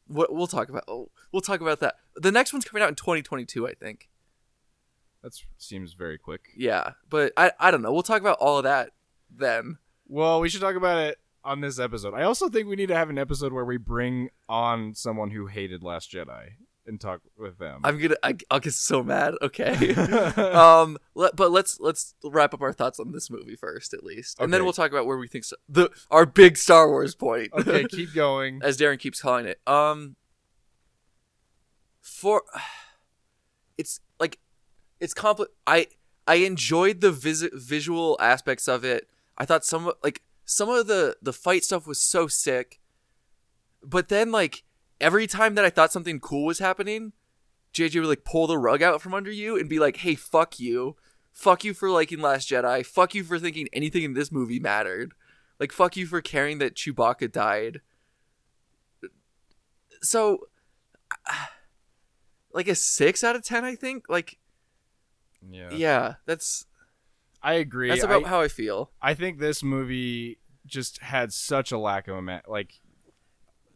What we'll talk about. Oh, we'll talk about that. The next one's coming out in 2022, I think. that seems very quick. Yeah, but I I don't know. We'll talk about all of that then. Well, we should talk about it on this episode. I also think we need to have an episode where we bring on someone who hated Last Jedi and talk with them. I'm gonna. I, I'll get so mad. Okay. um. Let, but let's let's wrap up our thoughts on this movie first, at least, and then we'll talk about where we think so, the our big Star Wars point. okay, keep going. as Darren keeps calling it. Um. For, it's like, it's compli I I enjoyed the vis- visual aspects of it. I thought some like some of the the fight stuff was so sick, but then like every time that I thought something cool was happening, JJ would like pull the rug out from under you and be like, "Hey, fuck you." Fuck you for liking Last Jedi. Fuck you for thinking anything in this movie mattered. Like fuck you for caring that Chewbacca died so like a six out of ten i think like Yeah, yeah that's I agree. that's about I, how i feel I think this movie just had such a lack of like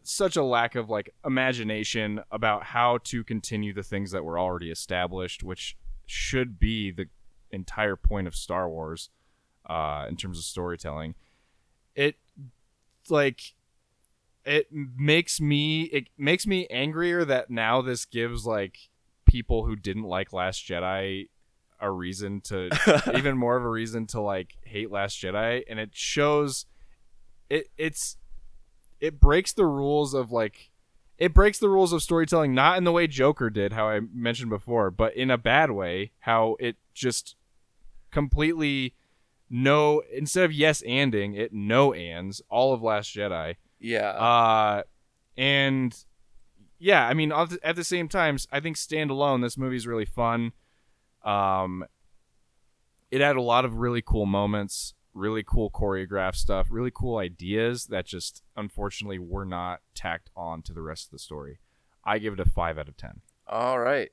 such a lack of like imagination about how to continue the things that were already established, which should be the entire point of Star Wars uh, in terms of storytelling. It like it makes me it makes me angrier that now this gives like people who didn't like Last Jedi a reason to even more of a reason to like hate Last Jedi, and it shows it it's it breaks the rules of like it breaks the rules of storytelling not in the way Joker did, how I mentioned before, but in a bad way, how it just completely no instead of yes anding it no ands all of Last Jedi. yeah Uh, and yeah, I mean, at the- same times, I think standalone, this movie's really fun. Um, it had a lot of really cool moments, really cool choreographed stuff, really cool ideas that just unfortunately were not tacked on to the rest of the story. I give it a five out of ten. all right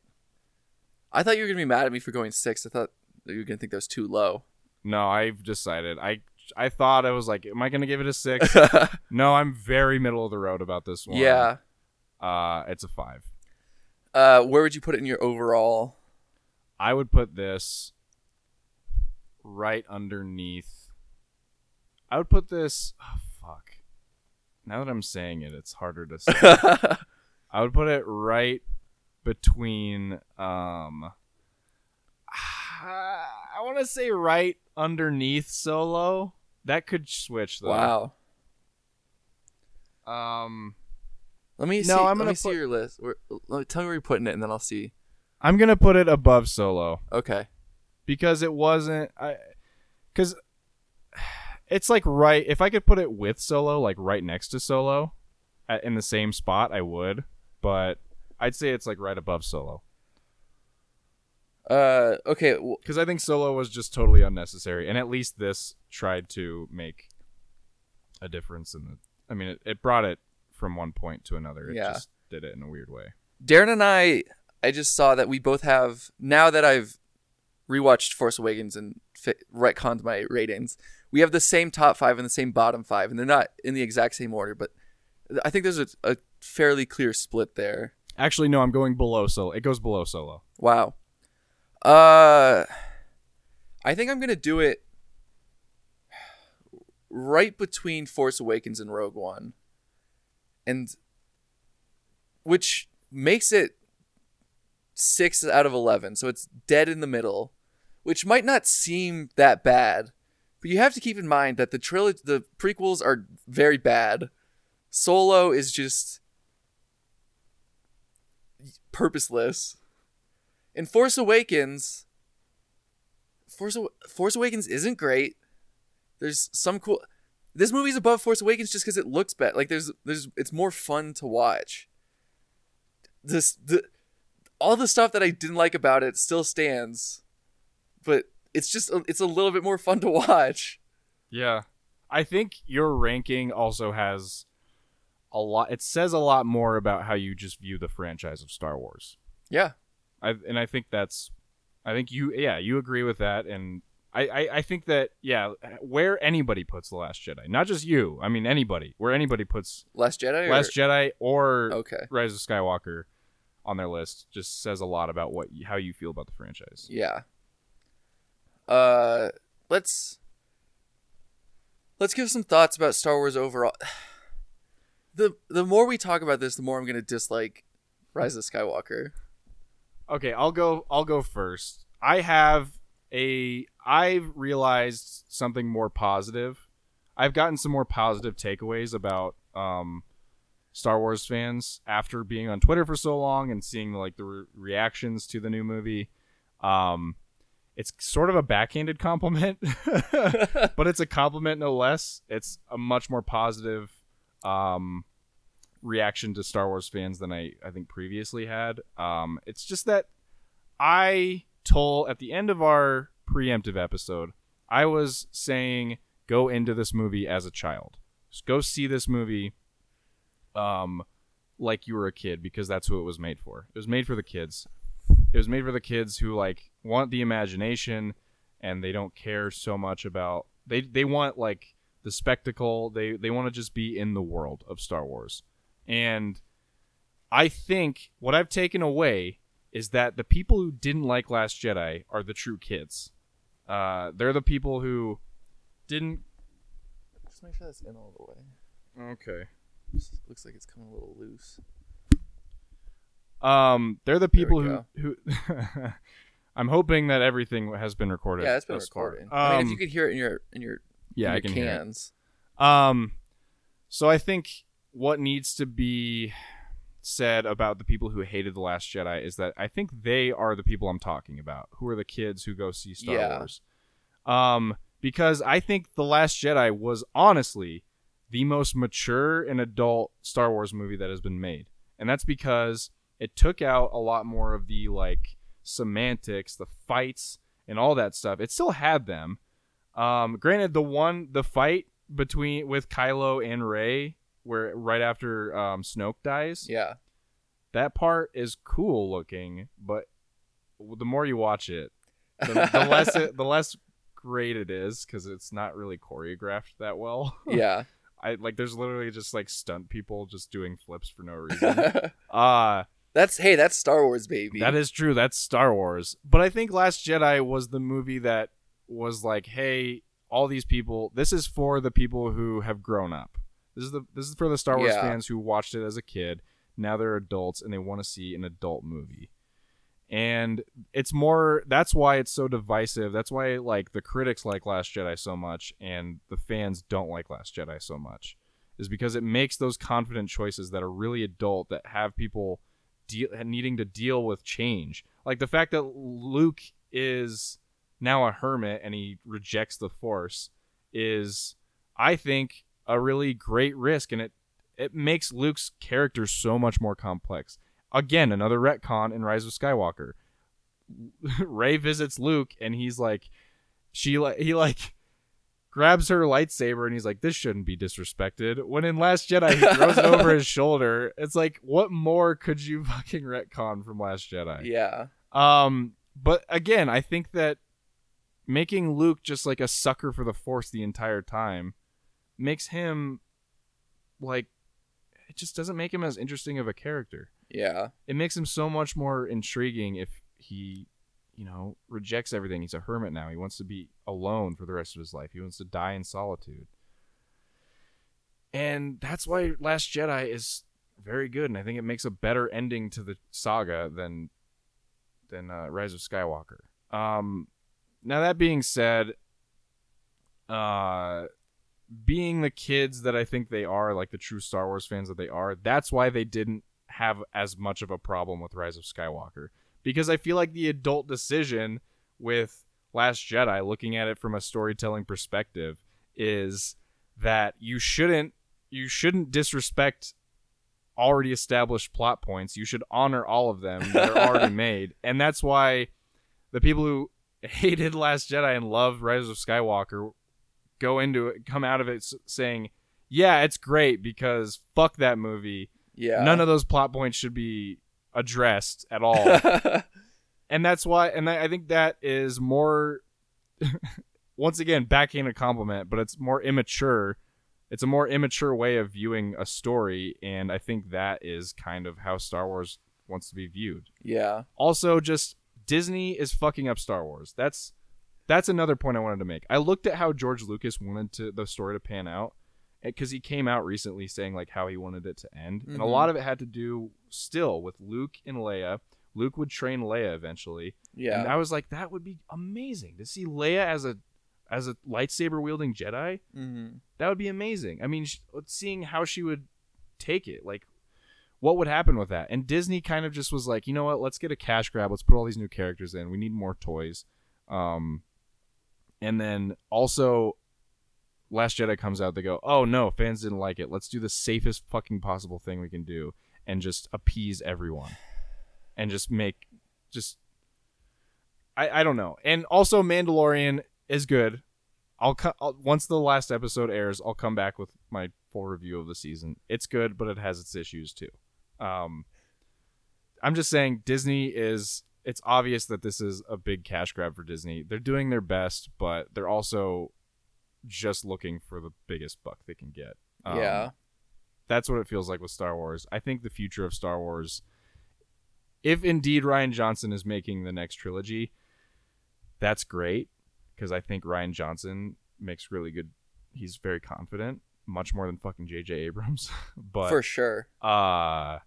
i thought you were gonna be mad at me for going six i thought you were gonna think that was too low No, I've decided. I I thought I was like, am I gonna give it a six? no, I'm very middle of the road about this one. yeah Uh, it's a five. uh where would you put it in your overall I would put this right underneath. I would put this. Oh, fuck. Now that I'm saying it, it's harder to say. I would put it right between. Um, I want to say right underneath Solo. That could switch though. wow Um, let me No, see I'm gonna me see your list where, let me, tell me where you're putting it and then i'll see I'm gonna put it above Solo. okay because it wasn't I cuz it's like right if I could put it with Solo like right next to Solo at, in the same spot I would but I'd say it's like right above Solo uh okay cuz I think Solo was just totally unnecessary and at least this tried to make a difference in the I mean it, it brought it from one point to another it Yeah. just did it in a weird way Darren and I, I just saw that we both have now that I've rewatched Force Awakens and fit, retconned my ratings. We have the same top five and the same bottom five, and they're not in the exact same order, but I think there's a, a fairly clear split there. Actually no I'm going below Solo it goes below Solo Wow. Uh, I think I'm gonna do it right between Force Awakens and Rogue One, and which makes it six out of eleven. So it's dead in the middle, which might not seem that bad, but you have to keep in mind that the trilogy, the prequels are very bad. Solo is just purposeless And Force Awakens, Force Force Awakens isn't great. There's some cool. This movie's above Force Awakens just because it looks better. Like there's there's it's more fun to watch. This the all the stuff that I didn't like about it still stands, but it's just it's a little bit more fun to watch. Yeah. I think your ranking also has a lot it says a lot more about how you just view the franchise of Star Wars. Yeah, I and I think that's I think you yeah, you agree with that and I, I, I think that yeah, where anybody puts the Last Jedi, not just you. I mean anybody, where anybody puts Last Jedi. Or... Last Jedi or Okay. Rise of Skywalker on their list, just says a lot about what how you feel about the franchise. Yeah. Uh, let's let's give some thoughts about Star Wars overall. The the more we talk about this, the more I'm gonna dislike Rise of Skywalker. Okay, I'll go. I'll go first. I have a. I've realized something more positive. I've gotten some more positive takeaways about um, Star Wars fans after being on Twitter for so long and seeing like the re- reactions to the new movie. Um, it's sort of a backhanded compliment, but it's a compliment no less. It's a much more positive um, reaction to Star Wars fans than I, I think previously had. Um, it's just that I told at the end of our preemptive episode, I was saying go into this movie as a child. Just go see this movie um like you were a kid because that's who it was made for. It was made for the kids. It was made for the kids who like want the imagination and they don't care so much about they they want like the spectacle. They they want to just be in the world of Star Wars. And I think what I've taken away is that the people who didn't like Last Jedi are the true kids. Uh, they're the people who didn't. Just make sure that's in all the way. Okay. Just looks like it's coming a little loose. Um, they're the people who go. who. I'm hoping that everything has been recorded. Yeah, it's been recorded. recording. I mean, if Um, you could hear it in your in your yeah, in I your can hear it. cans. Um, so I think what needs to be said about the people who hated the Last Jedi is that I think they are the people I'm talking about, who are the kids who go see Star Yeah. Wars. Um, because I think the Last Jedi was honestly the most mature and adult Star Wars movie that has been made, and that's because it took out a lot more of the like semantics, the fights, and all that stuff. It still had them. Um, granted, the one the fight between with Kylo and Rey, where right after um, Snoke dies, Yeah. that part is cool looking, but the more you watch it, the, the less it, the less great it is because it's not really choreographed that well. yeah. I like there's literally just like stunt people just doing flips for no reason. uh that's hey, that's Star Wars, baby. that is true. That's Star Wars. But I think Last Jedi was the movie that was like, hey, all these people. This is for the people who have grown up. This is the this is for the Star Wars Yeah. fans who watched it as a kid. Now they're adults and they want to see an adult movie. And it's more. That's why it's so divisive. That's why like the critics like Last Jedi so much, and the fans don't like Last Jedi so much, is because it makes those confident choices that are really adult that have people deal needing to deal with change. Like the fact that Luke is now a hermit and he rejects the Force is, I think, a really great risk, and it it makes Luke's character so much more complex. Again, another retcon in Rise of Skywalker. Rey visits Luke and he's like, she like he like grabs her lightsaber and he's like, this shouldn't be disrespected. When in Last Jedi he throws it over his shoulder. It's like, what more could you fucking retcon from Last Jedi? yeah. Um, but again, I think that making Luke just like a sucker for the Force the entire time makes him like it just doesn't make him as interesting of a character. Yeah. It makes him so much more intriguing if he, you know, rejects everything. He's a hermit now. He wants to be alone for the rest of his life. He wants to die in solitude. And that's why Last Jedi is very good, and I think it makes a better ending to the saga than than uh, Rise of Skywalker. Um, now that being said, uh, being the kids that I think they are, like the true Star Wars fans that they are, that's why they didn't have as much of a problem with Rise of Skywalker because I feel like the adult decision with Last Jedi, looking at it from a storytelling perspective, is that you shouldn't you shouldn't disrespect already established plot points. You should honor all of them that are already made, and that's why the people who hated Last Jedi and loved Rise of Skywalker go into it, come out of it saying, "Yeah, it's great because fuck that movie. Yeah. None of those plot points should be addressed at all." and that's why and I think that is more once again backing a compliment but it's more immature it's a more immature way of viewing a story and i think that is kind of how star wars wants to be viewed yeah. also just disney is fucking up star wars that's that's another point i wanted to make i looked at how george lucas wanted to the story to pan out because he came out recently saying like how he wanted it to end and a Mhm. lot of it had to do still with luke and leia luke would train leia eventually Yeah. and I was like, that would be amazing to see Leia as a as a lightsaber wielding Jedi. hmm That would be amazing. I mean, sh- seeing how she would take it, like what would happen with that. And Disney kind of just was like, you know what? Let's get a cash grab. Let's put all these new characters in. We need more toys. Um, and then also, Last Jedi comes out. They go, oh no, fans didn't like it. Let's do the safest fucking possible thing we can do and just appease everyone, and just make just I, I don't know. And also Mandalorian is good. I'll, co- I'll once the last episode airs, I'll come back with my full review of the season. It's good, but it has its issues too. Um, I'm just saying Disney is. It's obvious that this is a big cash grab for Disney. They're doing their best, but they're also just looking for the biggest buck they can get. Um, yeah. that's what it feels like with Star Wars. I think the future of Star Wars, if indeed Rian Johnson is making the next trilogy, that's great because I think Rian Johnson makes really good. He's very confident, much more than fucking J.J. Abrams. but For sure. uh,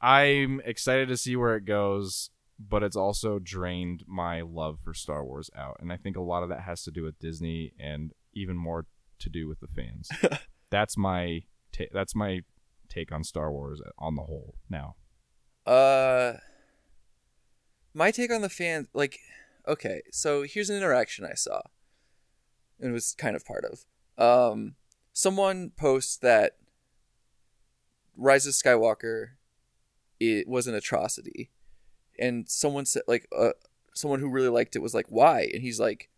I'm excited to see where it goes, but it's also drained my love for Star Wars out, and I think a lot of that has to do with Disney, and even more to do with the fans. that's my ta- that's my take on Star Wars on the whole. Now, Uh, my take on the fans, like, okay, so here's an interaction I saw, and was kind of part of. Um, someone posts that Rise of Skywalker, it was an atrocity, and someone said like, uh, someone who really liked it was like, why? And he's like,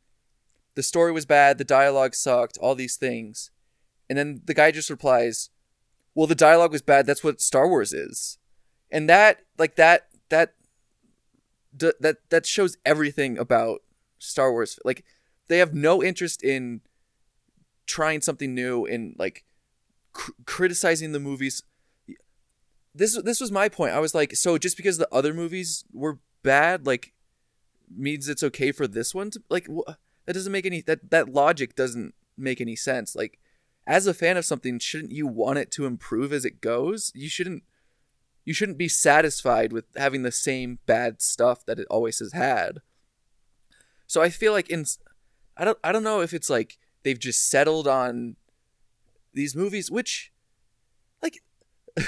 the story was bad, the dialogue sucked, all these things, and then the guy just replies, well, the dialogue was bad. That's what Star Wars is and that like that that that that shows everything about Star Wars. Like they have no interest in trying something new and like cr- criticizing the movies. This this was my point. I was like, so just because the other movies were bad, like means it's okay for this one to like wh- that doesn't make any that that logic doesn't make any sense. Like as a fan of something, shouldn't you want it to improve as it goes? You shouldn't you shouldn't be satisfied with having the same bad stuff that it always has had. So I feel like in I don't I don't know if it's like they've just settled on these movies which like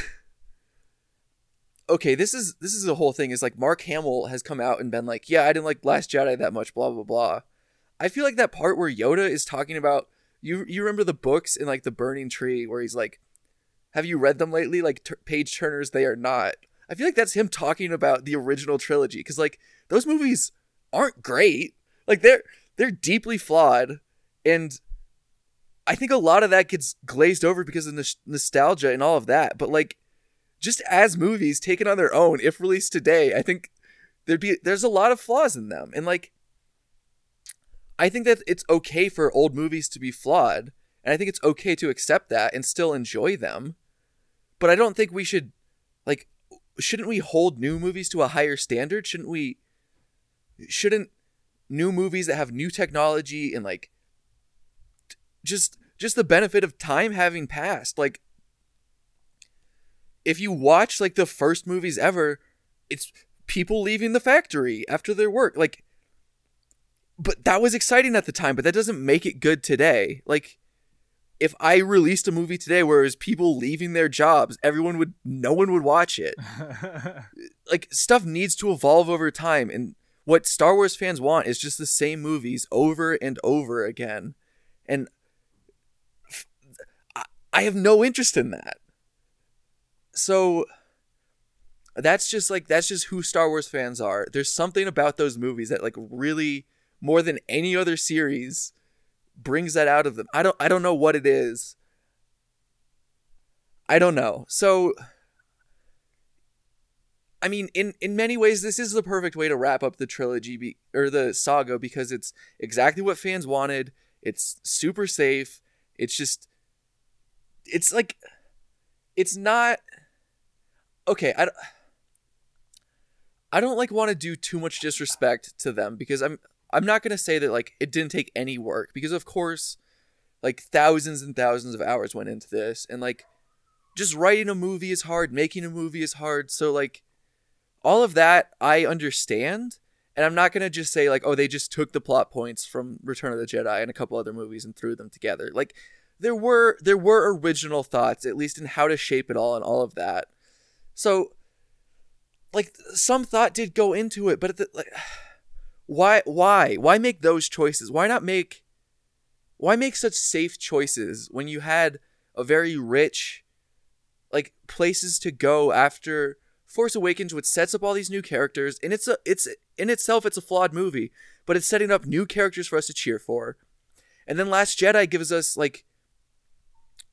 okay, this is this is the whole thing is like Mark Hamill has come out and been like, "Yeah, I didn't like Last Jedi that much, blah blah blah." I feel like that part where Yoda is talking about you you remember the books in like the burning tree where he's like have you read them lately? Like t- page turners, they are not. I feel like that's him talking about the original trilogy because like those movies aren't great. Like they're they're deeply flawed, and I think a lot of that gets glazed over because of nos- nostalgia and all of that. But like, just as movies taken on their own, if released today, I think there'd be there's a lot of flaws in them, and like, I think that it's okay for old movies to be flawed, and I think it's okay to accept that and still enjoy them but I don't think we should like shouldn't we hold new movies to a higher standard? Shouldn't we shouldn't new movies that have new technology and like just just the benefit of time having passed like if you watch like the first movies ever it's people leaving the factory after their work like but that was exciting at the time but that doesn't make it good today like if I released a movie today where it was people leaving their jobs, everyone would no one would watch it. like stuff needs to evolve over time and what Star Wars fans want is just the same movies over and over again. And I have no interest in that. So that's just like that's just who Star Wars fans are. There's something about those movies that like really more than any other series brings that out of them. I don't I don't know what it is. I don't know. So I mean, in in many ways, this is the perfect way to wrap up the trilogy be, or the saga because it's exactly what fans wanted. It's super safe. It's just, it's like, it's not. Okay, I. I don't like want to do too much disrespect to them because I'm I'm not gonna say that like it didn't take any work because of course, like thousands and thousands of hours went into this and like, just writing a movie is hard, making a movie is hard. So like all of that I understand. And I'm not gonna just say like, oh, they just took the plot points from Return of the Jedi and a couple other movies and threw them together. Like there were there were original thoughts, at least in how to shape it all and all of that. So like some thought did go into it, but the, like why why? Why make those choices? Why not make why make such safe choices when you had a very rich like places to go after Force Awakens, which sets up all these new characters, and it's a it's in itself it's a flawed movie, but it's setting up new characters for us to cheer for. And then Last Jedi gives us like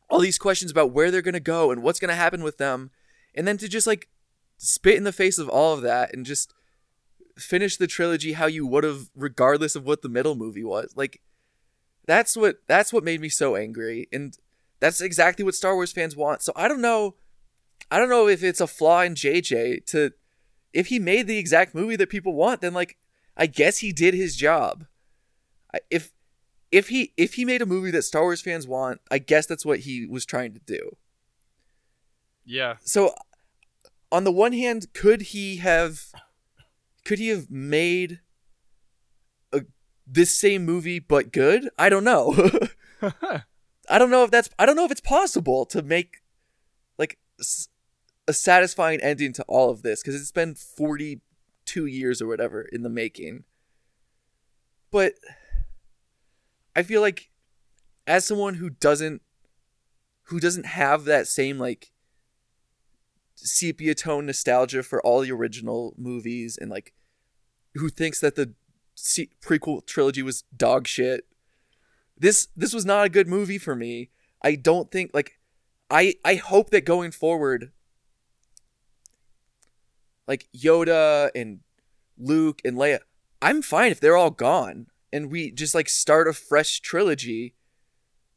all these questions about where they're gonna go and what's gonna happen with them, and then to just like spit in the face of all of that and just finish the trilogy how you would have regardless of what the middle movie was. Like that's what that's what made me so angry and that's exactly what Star Wars fans want. So I don't know I don't know if it's a flaw in JJ to if he made the exact movie that people want then like I guess he did his job. If if he if he made a movie that Star Wars fans want, I guess that's what he was trying to do. yeah. So on the one hand, could he have could he have made a this same movie but good? I don't know. I don't know if that's I don't know if it's possible to make like a satisfying ending to all of this because it's been 42 years or whatever in the making. But I feel like as someone who doesn't who doesn't have that same like sepia tone nostalgia for all the original movies and like who thinks that the prequel trilogy was dog shit. This this was not a good movie for me. I don't think like i i hope that going forward like yoda and luke and leia i'm fine if they're all gone and we just like start a fresh trilogy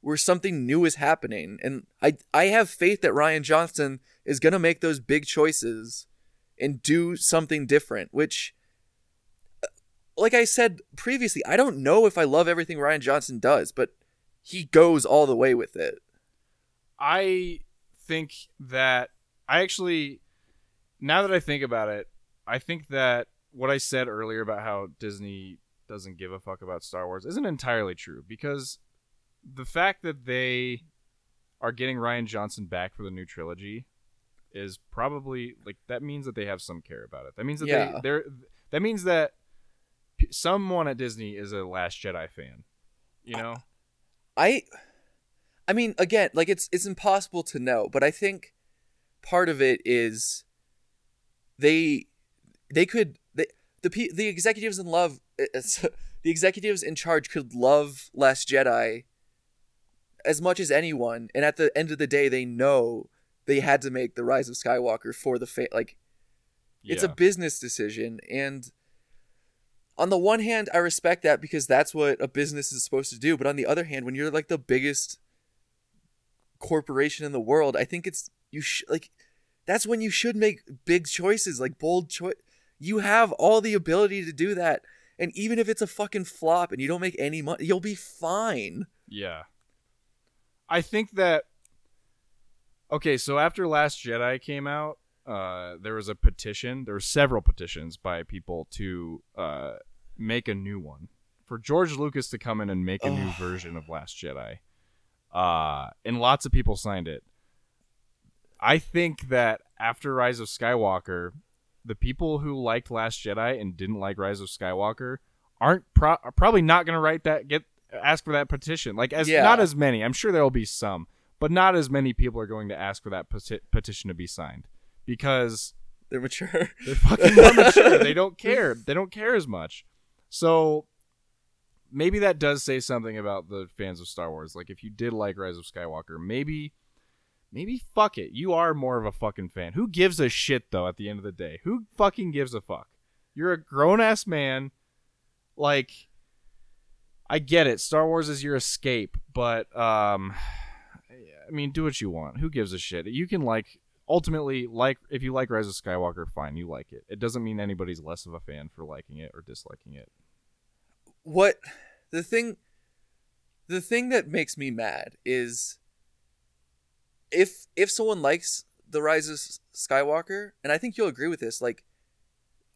where something new is happening. And i i have faith that rian johnson is going to make those big choices and do something different which uh, like i said previously i don't know if i love everything rian johnson does but he goes all the way with it. I think that I actually, now that I think about it, I think that what I said earlier about how Disney doesn't give a fuck about Star Wars isn't entirely true because the fact that they are getting Rian Johnson back for the new trilogy is probably like that means that they have some care about it. That means that Yeah. they they're that means that p- someone at Disney is a Last Jedi fan. You know? I I mean again, like it's it's impossible to know, but I think part of it is they they could they, the the executives in love eh, eh, the executives in charge could love Last Jedi as much as anyone and at the end of the day they know they had to make the rise of Skywalker for the fa- like it's a business decision. And on the one hand i respect that because that's what a business is supposed to do. But on the other hand when you're like the biggest corporation in the world i think it's you sh- like that's when you should make big choices like bold choice you have all the ability to do that. And even if it's a fucking flop and you don't make any money you'll be fine. Yeah. I think that Okay, so after Last Jedi came out, uh there was a petition, there were several petitions by people to uh make a new one. For George Lucas to come in and make a new version of Last Jedi. uh, and lots of people signed it. I think that after Rise of Skywalker, the people who liked Last Jedi and didn't like Rise of Skywalker aren't pro- are probably not going to write that get ask for that petition. Like as Yeah. not as many. I'm sure there will be some, but not as many people are going to ask for that peti- petition to be signed because They're mature. they're fucking more mature. They don't care. They don't care as much. So maybe that does say something about the fans of Star Wars. Like if you did like Rise of Skywalker, maybe maybe fuck it. You are more of a fucking fan. Who gives a shit though at the end of the day? Who fucking gives a fuck? You're a grown ass man. Like I get it. Star Wars is your escape, but um I mean, do what you want. Who gives a shit? You can like ultimately like if you like Rise of Skywalker, fine, you like it. It doesn't mean anybody's less of a fan for liking it or disliking it. what the thing the thing that makes me mad is if if someone likes the rise of skywalker and i think you'll agree with this like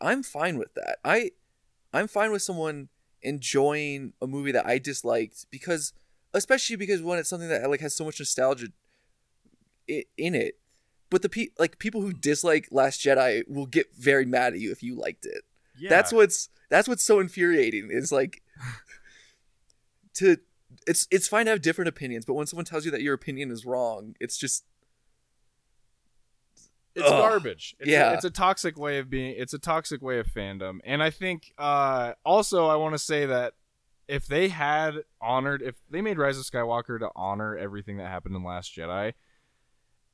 i'm fine with that i i'm fine with someone enjoying a movie that i disliked because especially because when it's something that like has so much nostalgia in it but the pe- like people who dislike last jedi will get very mad at you if you liked it Yeah. that's what's that's what's so infuriating is like to it's it's fine to have different opinions but when someone tells you that your opinion is wrong it's just it's Ugh. garbage. It's Yeah. a, it's a toxic way of being. It's a toxic way of fandom, and I think uh, also I want to say that if they had honored, if they made Rise of Skywalker to honor everything that happened in Last Jedi,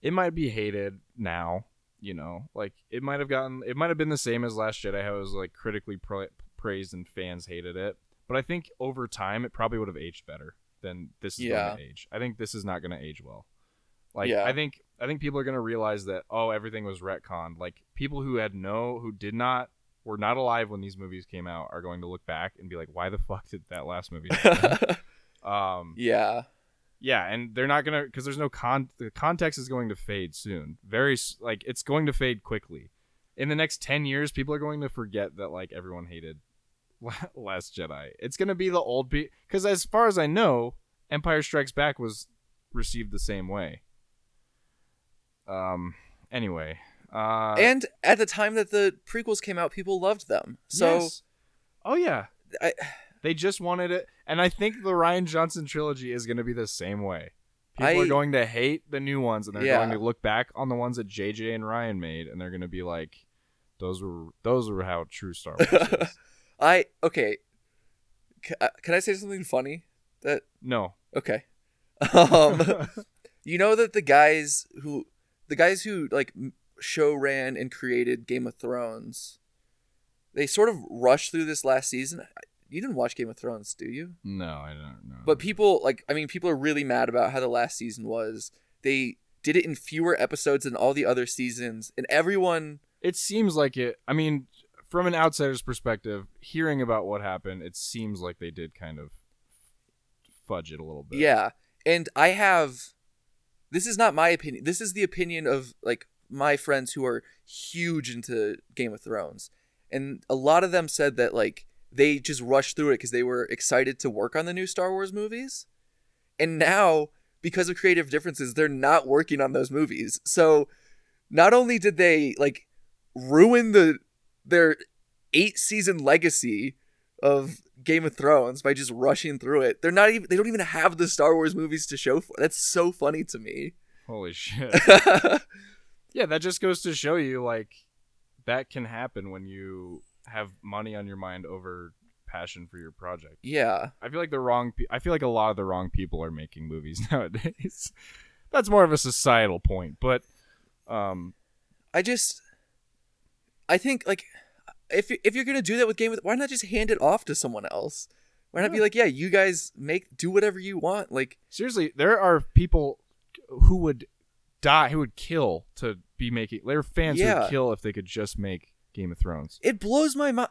it might be hated now. You know, like it might have gotten, it might have been the same as Last Jedi, how it was like critically pra- praised and fans hated it. But I think over time, it probably would have aged better than this is Yeah. going to age. I think this is not going to age well. Like Yeah. I think I think people are gonna realize that oh everything was retconned. Like people who had no who did not were not alive when these movies came out are going to look back and be like, why the fuck did that last movie? um, yeah yeah, and they're not gonna because there's no con. The context is going to fade soon. Very like it's going to fade quickly. In the next ten years, people are going to forget that like everyone hated Last Jedi. It's gonna be the old be because as far as I know, Empire Strikes Back was received the same way. Um. Anyway. Uh. and at the time that the prequels came out people loved them so yes. Oh yeah. I, They just wanted it, and I think the Rian Johnson trilogy is going to be the same way. People I- are going to hate the new ones, and they're Yeah. going to look back on the ones that JJ and Rian made, and they're going to be like, "Those were those were how true Star Wars is." i okay C- uh, can i say something funny that no, okay um you know that the guys who the guys who like show ran and created game of thrones they sort of rushed through this last season you didn't watch game of thrones do you no, I don't know. But people like I mean people are really mad about how the last season was. They did it in fewer episodes than all the other seasons and everyone it seems like it. I mean, from an outsider's perspective, hearing about what happened, it seems like they did kind of fudge it a little bit. yeah. And I have this is not my opinion. This is the opinion of like my friends who are huge into Game of Thrones. And a lot of them said that like they just rushed through it because they were excited to work on the new Star Wars movies. And now, because of creative differences, they're not working on those movies. So not only did they like ruin the their eight season legacy of Game of Thrones by just rushing through it, they're not even they don't even have the Star Wars movies to show for. That's so funny to me. Holy shit. Yeah, that just goes to show you like that can happen when you have money on your mind over passion for your project. yeah. I feel like the wrong pe- I feel like a lot of the wrong people are making movies nowadays. That's more of a societal point, but um I just I think like if if you're gonna do that with Game of why not just hand it off to someone else? Why not be like, yeah, you guys make do whatever you want? Like, seriously, there are people who would die, who would kill to be making. their fans Yeah. would kill if they could just make Game of Thrones. it blows my mind.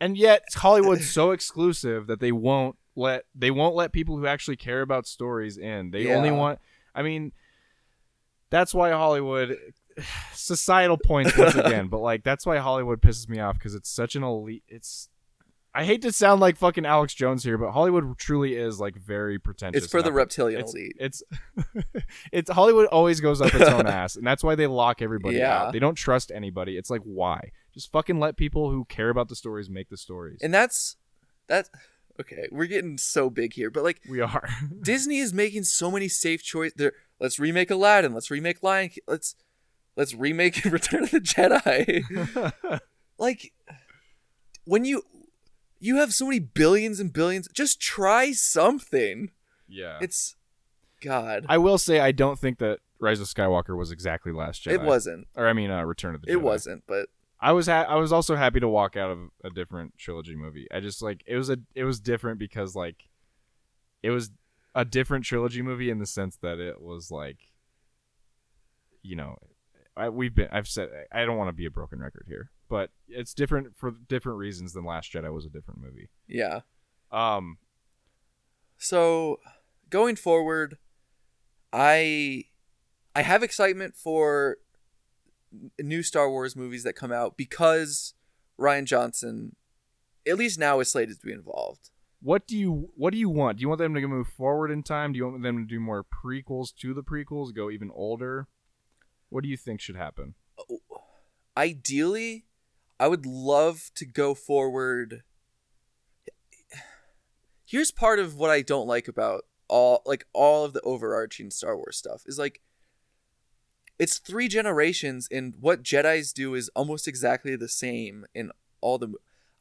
and yet Hollywood's so exclusive that they won't let they won't let people who actually care about stories in. They only want. I mean, that's why Hollywood societal points once again, but like that's why Hollywood pisses me off because it's such an elite. It's I hate to sound like fucking Alex Jones here, but Hollywood truly is like very pretentious. It's for the reptilian it's, elite. It's it's Hollywood always goes up its own ass, and that's why they lock everybody Yeah. out. They don't trust anybody. It's like why? Just fucking let people who care about the stories make the stories. And that's that. Okay, we're getting so big here, but like we are. Disney is making so many safe choices. Let's remake Aladdin. Let's remake Lion. King, Let's let's remake Return of the Jedi. like when you you have so many billions and billions, just try something. yeah. It's God. I will say I don't think that Rise of Skywalker was exactly Last Jedi. it wasn't. Or I mean, uh, Return of the Jedi. It wasn't. But I was ha- I was also happy to walk out of a different trilogy movie. I just like it was a it was different because like it was a different trilogy movie in the sense that it was like you know I, we've been I've said I don't want to be a broken record here, but it's different for different reasons than Last Jedi was a different movie. yeah. Um So going forward, I I have excitement for new Star Wars movies that come out because Rian Johnson, at least now, is slated to be involved. what do you what do you want? Do you want them to move forward in time? Do you want them to do more prequels to the prequels, go even older? What do you think should happen? Ideally, I would love to go forward. Here's part of what I don't like about all like all of the overarching Star Wars stuff is like it's three generations and what Jedi's do is almost exactly the same in all the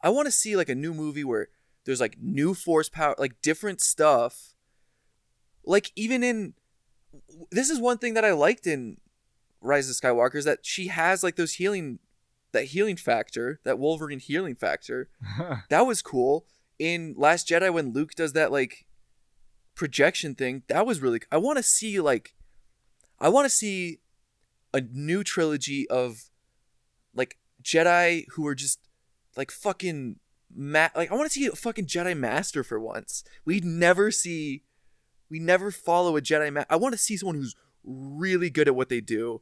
I want to see like a new movie where there's like new force power like different stuff like even in this is one thing that I liked in Rise of Skywalker is that she has like those healing that healing factor, that Wolverine healing factor. That was cool. In Last Jedi when Luke does that like projection thing, that was really I want to see like I want to see a new trilogy of like Jedi who are just like fucking ma- like I want to see a fucking Jedi master for once. We'd never see we never follow a Jedi ma- I want to see someone who's really good at what they do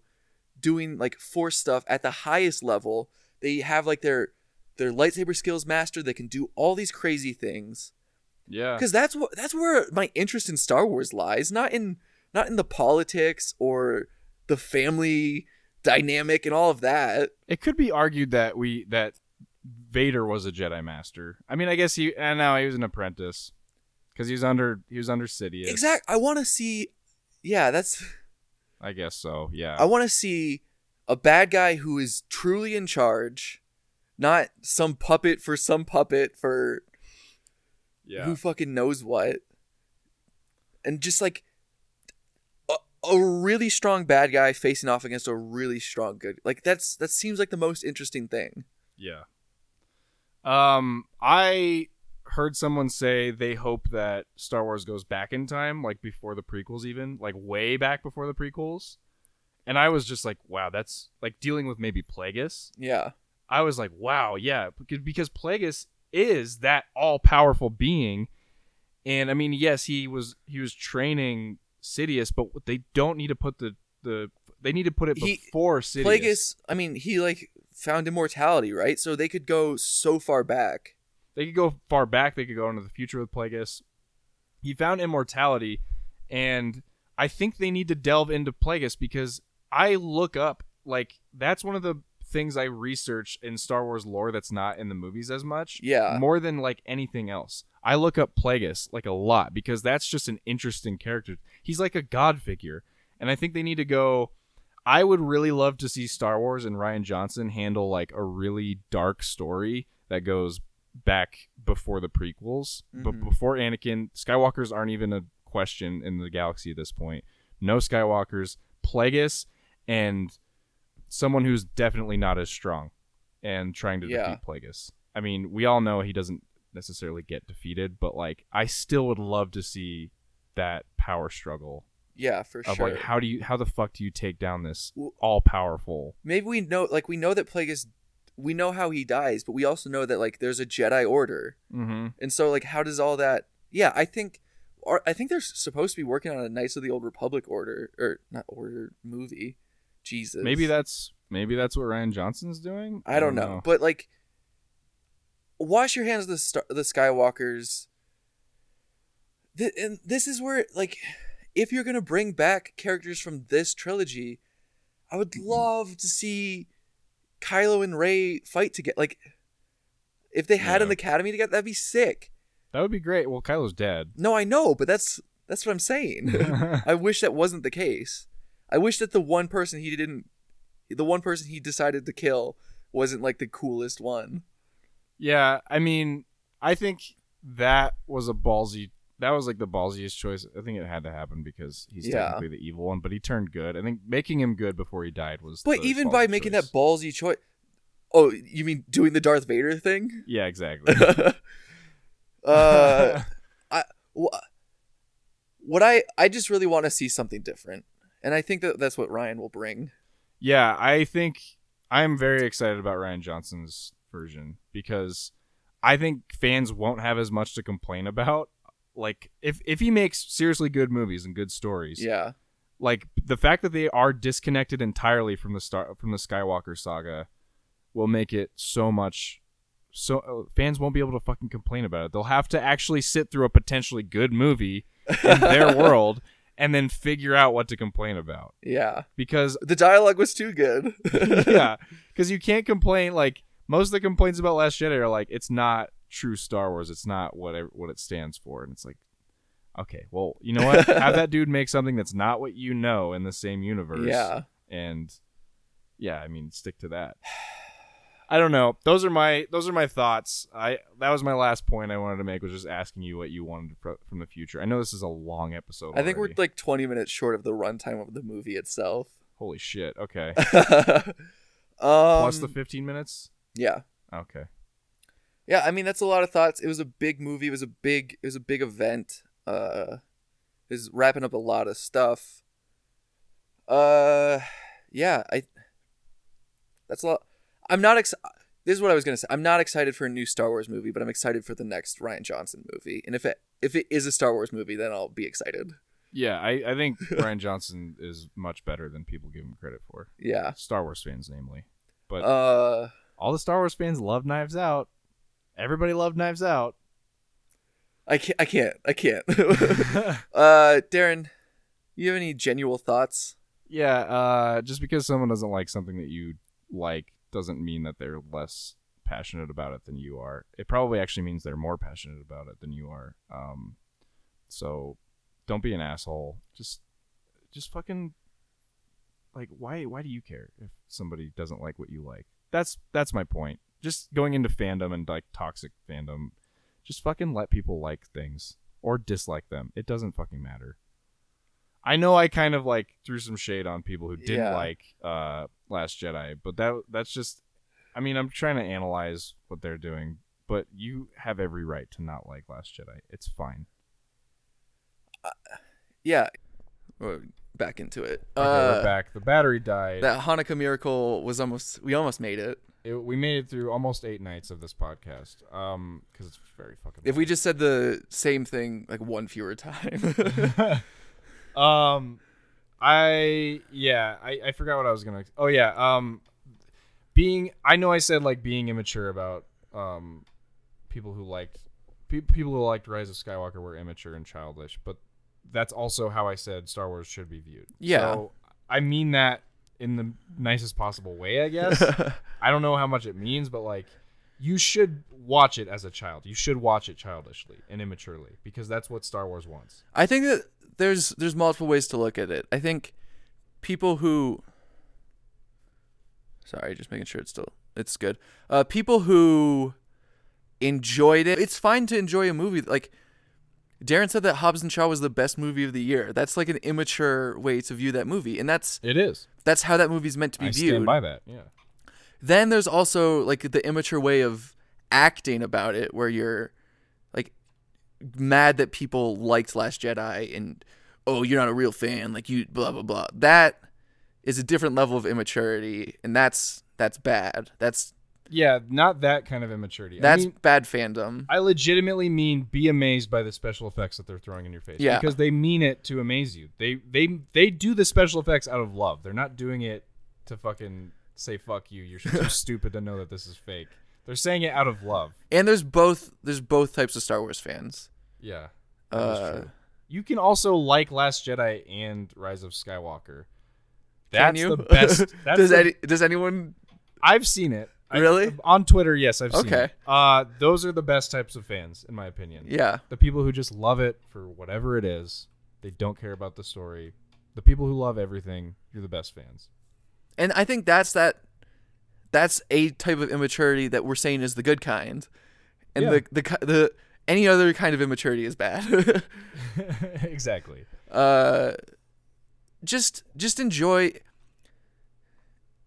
doing like force stuff at the highest level. They have like their their lightsaber skills mastered. They can do all these crazy things. yeah. Because that's what that's where my interest in Star Wars lies. Not in not in the politics or the family dynamic and all of that. It could be argued that we that Vader was a Jedi master. I mean, I guess he and now he was an apprentice because he was under he was under Sidious. Exact. I want to see. Yeah, that's. I guess so. Yeah. I want to see a bad guy who is truly in charge, not some puppet for some puppet for yeah. who fucking knows what. And just like a, a really strong bad guy facing off against a really strong good. Like that's that seems like the most interesting thing. Yeah. Um, I heard someone say they hope that Star Wars goes back in time, like before the prequels, even like way back before the prequels. And I was just like, wow, that's like dealing with maybe Plagueis. Yeah. I was like, wow, yeah, because because Plagueis is that all powerful being, and I mean, yes, he was he was training Sidious, but they don't need to put the the they need to put it He- before Sidious. Plagueis, I mean, he like found immortality, right? So they could go so far back. They could go far back. They could go into the future with Plagueis. He found immortality, and I think they need to delve into Plagueis because I look up like that's one of the things I research in Star Wars lore that's not in the movies as much. Yeah. more than like anything else. I look up Plagueis like a lot because that's just an interesting character. He's like a god figure, and I think they need to go. I would really love to see Star Wars and Rian Johnson handle like a really dark story that goes back before the prequels, but Mhm. before Anakin. Skywalkers aren't even a question in the galaxy at this point. No Skywalkers, Plagueis, and someone who's definitely not as strong and trying to Yeah. defeat Plagueis. I mean, we all know he doesn't necessarily get defeated, but like I still would love to see that power struggle Yeah, for of sure. like how do you how the fuck do you take down this all powerful Maybe we know, like, we know that Plagueis, we know how he dies, but we also know that like there's a Jedi Order, mm-hmm. and so like how does all that? Yeah, I think, or I think they're supposed to be working on a Knights of the Old Republic order or not order movie. Jesus, maybe that's maybe that's what Rian Johnson's doing I don't know, but like, wash your hands of the Star- the Skywalkers. Th- and this is where like if you're going to bring back characters from this trilogy, I would love to see Kylo and Rey fight together. Like if they had Yeah. an academy together, that'd be sick. That would be great. Well, Kylo's dead. No, I know, but that's that's what I'm saying. I wish that wasn't the case. I wish that the one person he didn't the one person he decided to kill wasn't like the coolest one. Yeah, I mean, I think that was a ballsy. That was like the ballsiest choice. I think it had to happen because he's Yeah. technically the evil one, but he turned good. I think making him good before he died was. But even by making choice. that ballsy choice Oh, you mean doing the Darth Vader thing? Yeah, exactly. uh I wh- what I I just really want to see something different. And I think that that's what Rian will bring. yeah, I think I'm very excited about Rian Johnson's version because I think fans won't have as much to complain about. Like if if he makes seriously good movies and good stories, Yeah. like the fact that they are disconnected entirely from the star from the Skywalker saga will make it so much so uh, fans won't be able to fucking complain about it. They'll have to actually sit through a potentially good movie in their world and then figure out what to complain about Yeah. because The dialogue was too good. yeah, because you can't complain. Like most of the complaints about Last Jedi are like it's not true Star Wars. It's not what it, what it stands for, and it's like, okay, well, you know what? Have that dude make something that's not what you know in the same universe. Yeah. and yeah, I mean, stick to that. I don't know. Those are my those are my thoughts. I that was my last point I wanted to make was just asking you what you wanted fro- from the future. I know this is a long episode. I think we're like 20 minutes short of the runtime of the movie itself. holy shit. Okay, um, plus the fifteen minutes. yeah, Okay. Yeah. I mean, that's a lot of thoughts. It was a big movie. It was a big. It was a big event. Uh, it was wrapping up a lot of stuff. Uh, yeah. I. That's a lot. I'm not ex. This is what I was gonna say. I'm not excited for a new Star Wars movie, but I'm excited for the next Rian Johnson movie. And if it if it is a Star Wars movie, then I'll be excited. Yeah, I, I think Rian Johnson is much better than people give him credit for. Yeah. Star Wars fans, namely. But Uh. all the Star Wars fans love Knives Out. Everybody loved Knives Out. I can't. I can't. I can't. uh, Darren, you have any genuine thoughts? yeah, uh, just because someone doesn't like something that you like doesn't mean that they're less passionate about it than you are. It probably actually means they're more passionate about it than you are. Um, so don't be an asshole. Just, just fucking like why why do you care if somebody doesn't like what you like? That's that's my point. Just going into fandom and like toxic fandom, just fucking let people like things or dislike them. It doesn't fucking matter. I know I kind of like threw some shade on people who didn't Yeah. like uh Last Jedi, but that that's just I mean, I'm trying to analyze what they're doing, but you have every right to not like Last Jedi. It's fine. Yeah. Well, Back into it. Okay, uh, we're back. The battery died. That Hanukkah miracle was almost. We almost made it. It, we made it through almost eight nights of this podcast. Um, because it's very fucking. If we just said the same thing like one fewer time. um, I yeah, I I forgot what I was gonna. Oh yeah, um, being I know I said like being immature about um people who liked pe- people who liked Rise of Skywalker were immature and childish, but that's also how I said Star Wars should be viewed. Yeah. So I mean that in the nicest possible way, I guess. I don't know how much it means, but like you should watch it as a child. You should watch it childishly and immaturely because that's what Star Wars wants. I think that there's there's multiple ways to look at it. I think people who Sorry, just making sure it's still it's good. Uh people who enjoyed it. It's fine to enjoy a movie like Darren said that Hobbs and Shaw was the best movie of the year. That's like an immature way to view that movie, and that's It is. that's how that movie's meant to be I viewed. stand by that. Yeah. Then there's also like the immature way of acting about it, where you're like mad that people liked Last Jedi and oh you're not a real fan, like you blah blah blah. That is a different level of immaturity, and that's that's bad. That's Yeah, not that kind of immaturity. that's I mean, bad fandom. I legitimately mean be amazed by the special effects that they're throwing in your face. Yeah. Because they mean it to amaze you. They they they do the special effects out of love. They're not doing it to fucking say fuck you. You're too stupid to know that this is fake. They're saying it out of love. And there's both there's both types of Star Wars fans. Yeah. Uh, true. You can also like Last Jedi and Rise of Skywalker. That's the best. That's does the- any, does anyone I've seen it. I- Really? on Twitter, yes, I've seen Okay. it. Uh, those are the best types of fans, in my opinion. Yeah. The people who just love it for whatever it is. They don't care about the story. The people who love everything, you're the best fans. And I think that's that that's a type of immaturity that we're saying is the good kind. And Yeah. the the the any other kind of immaturity is bad. exactly. uh just just enjoy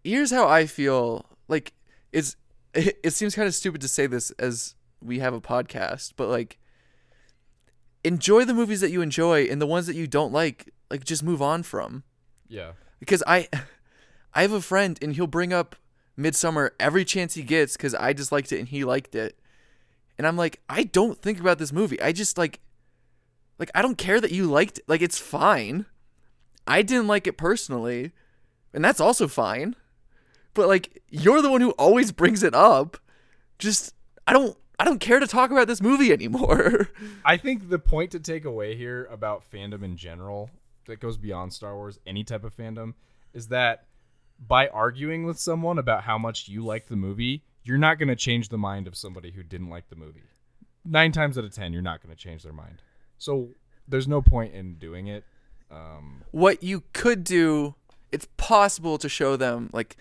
here's how i feel like it's it, it seems kind of stupid to say this as we have a podcast but like enjoy the movies that you enjoy and the ones that you don't like like just move on from Yeah. because i i have a friend and he'll bring up midsummer every chance he gets because i disliked it and he liked it and i'm like i don't think about this movie i just like like I don't care that you liked it. Like it's fine. I didn't like it personally, and that's also fine. But like you're the one who always brings it up. Just I don't I don't care to talk about this movie anymore. I think the point to take away here about fandom in general, that goes beyond Star Wars, any type of fandom, is that by arguing with someone about how much you like the movie, you're not going to change the mind of somebody who didn't like the movie. Nine times out of ten, you're not going to change their mind. So there's no point in doing it. Um, what you could do, it's possible to show them like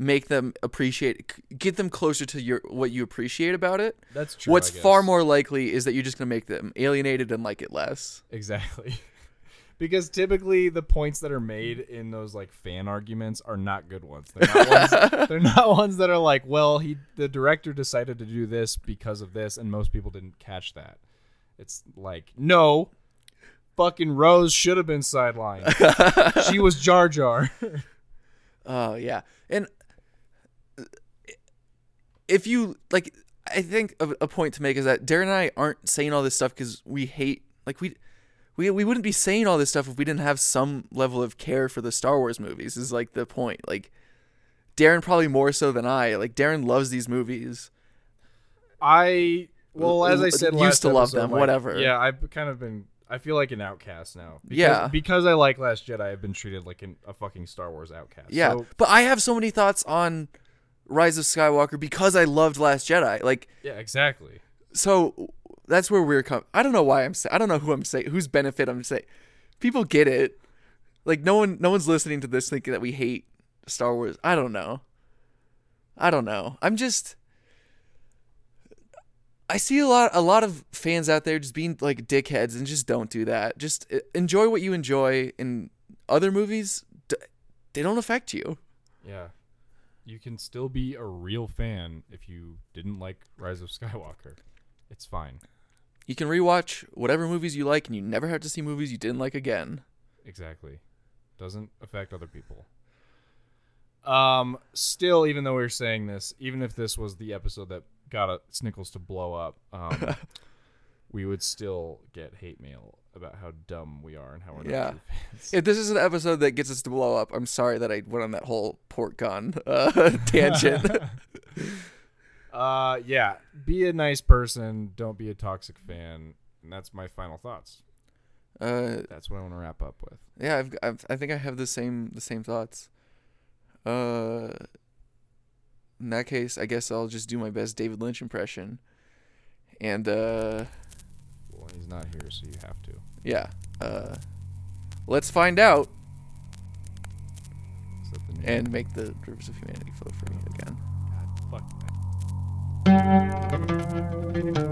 make them appreciate get them closer to your what you appreciate about it. that's true. What's far more likely is that you're just going to make them alienated and like it less. Exactly. because typically the points that are made in those like fan arguments are not good ones. They're not ones, they're not ones that are like, well, he the director decided to do this because of this and most people didn't catch that. It's like, no. Fucking Rose should have been sidelined. she was Jar Jar. Oh yeah, and if you like, I think a, a point to make is that Darren and I aren't saying all this stuff because we hate like we. We, we wouldn't be saying all this stuff if we didn't have some level of care for the Star Wars movies. Is like the point. Like Darren probably more so than I. Like Darren loves these movies. I well, as I said, Used to love them, like, whatever. Yeah, I've kind of been. I feel like an outcast now. Because, Yeah. because I like Last Jedi, I've been treated like an, a fucking Star Wars outcast. Yeah, So, but I have so many thoughts on Rise of Skywalker because I loved Last Jedi. Like yeah, exactly. so that's where we're coming. I don't know why I'm saying. I don't know who I'm saying. Whose benefit I'm saying. People get it. Like no one, no one's listening to this thinking that we hate Star Wars. I don't know. I don't know. I'm just. I see a lot, a lot of fans out there just being like dickheads, and just don't do that. Just enjoy what you enjoy. In other movies, d- they don't affect you. Yeah. You can still be a real fan if you didn't like Rise of Skywalker. It's fine. You can rewatch whatever movies you like, and you never have to see movies you didn't like again. Exactly. Doesn't affect other people. Um still even though we are saying this, even if this was the episode that got a Snickles to blow up, um we would still get hate mail about how dumb we are and how we're not Yeah. true fans. If this is an episode that gets us to blow up, I'm sorry that I went on that whole pork gun uh, tangent. Uh, yeah. Be a nice person. Don't be a toxic fan. And that's my final thoughts. uh, That's what I want to wrap up with. yeah, I've, I've, I think I have the same the same thoughts. Uh, in that case, I guess I'll just do my best David Lynch impression. And uh, Well, he's not here, so you have to. yeah, uh, let's find out Is that the new and make the rivers of humanity flow for me again. God, fuck that.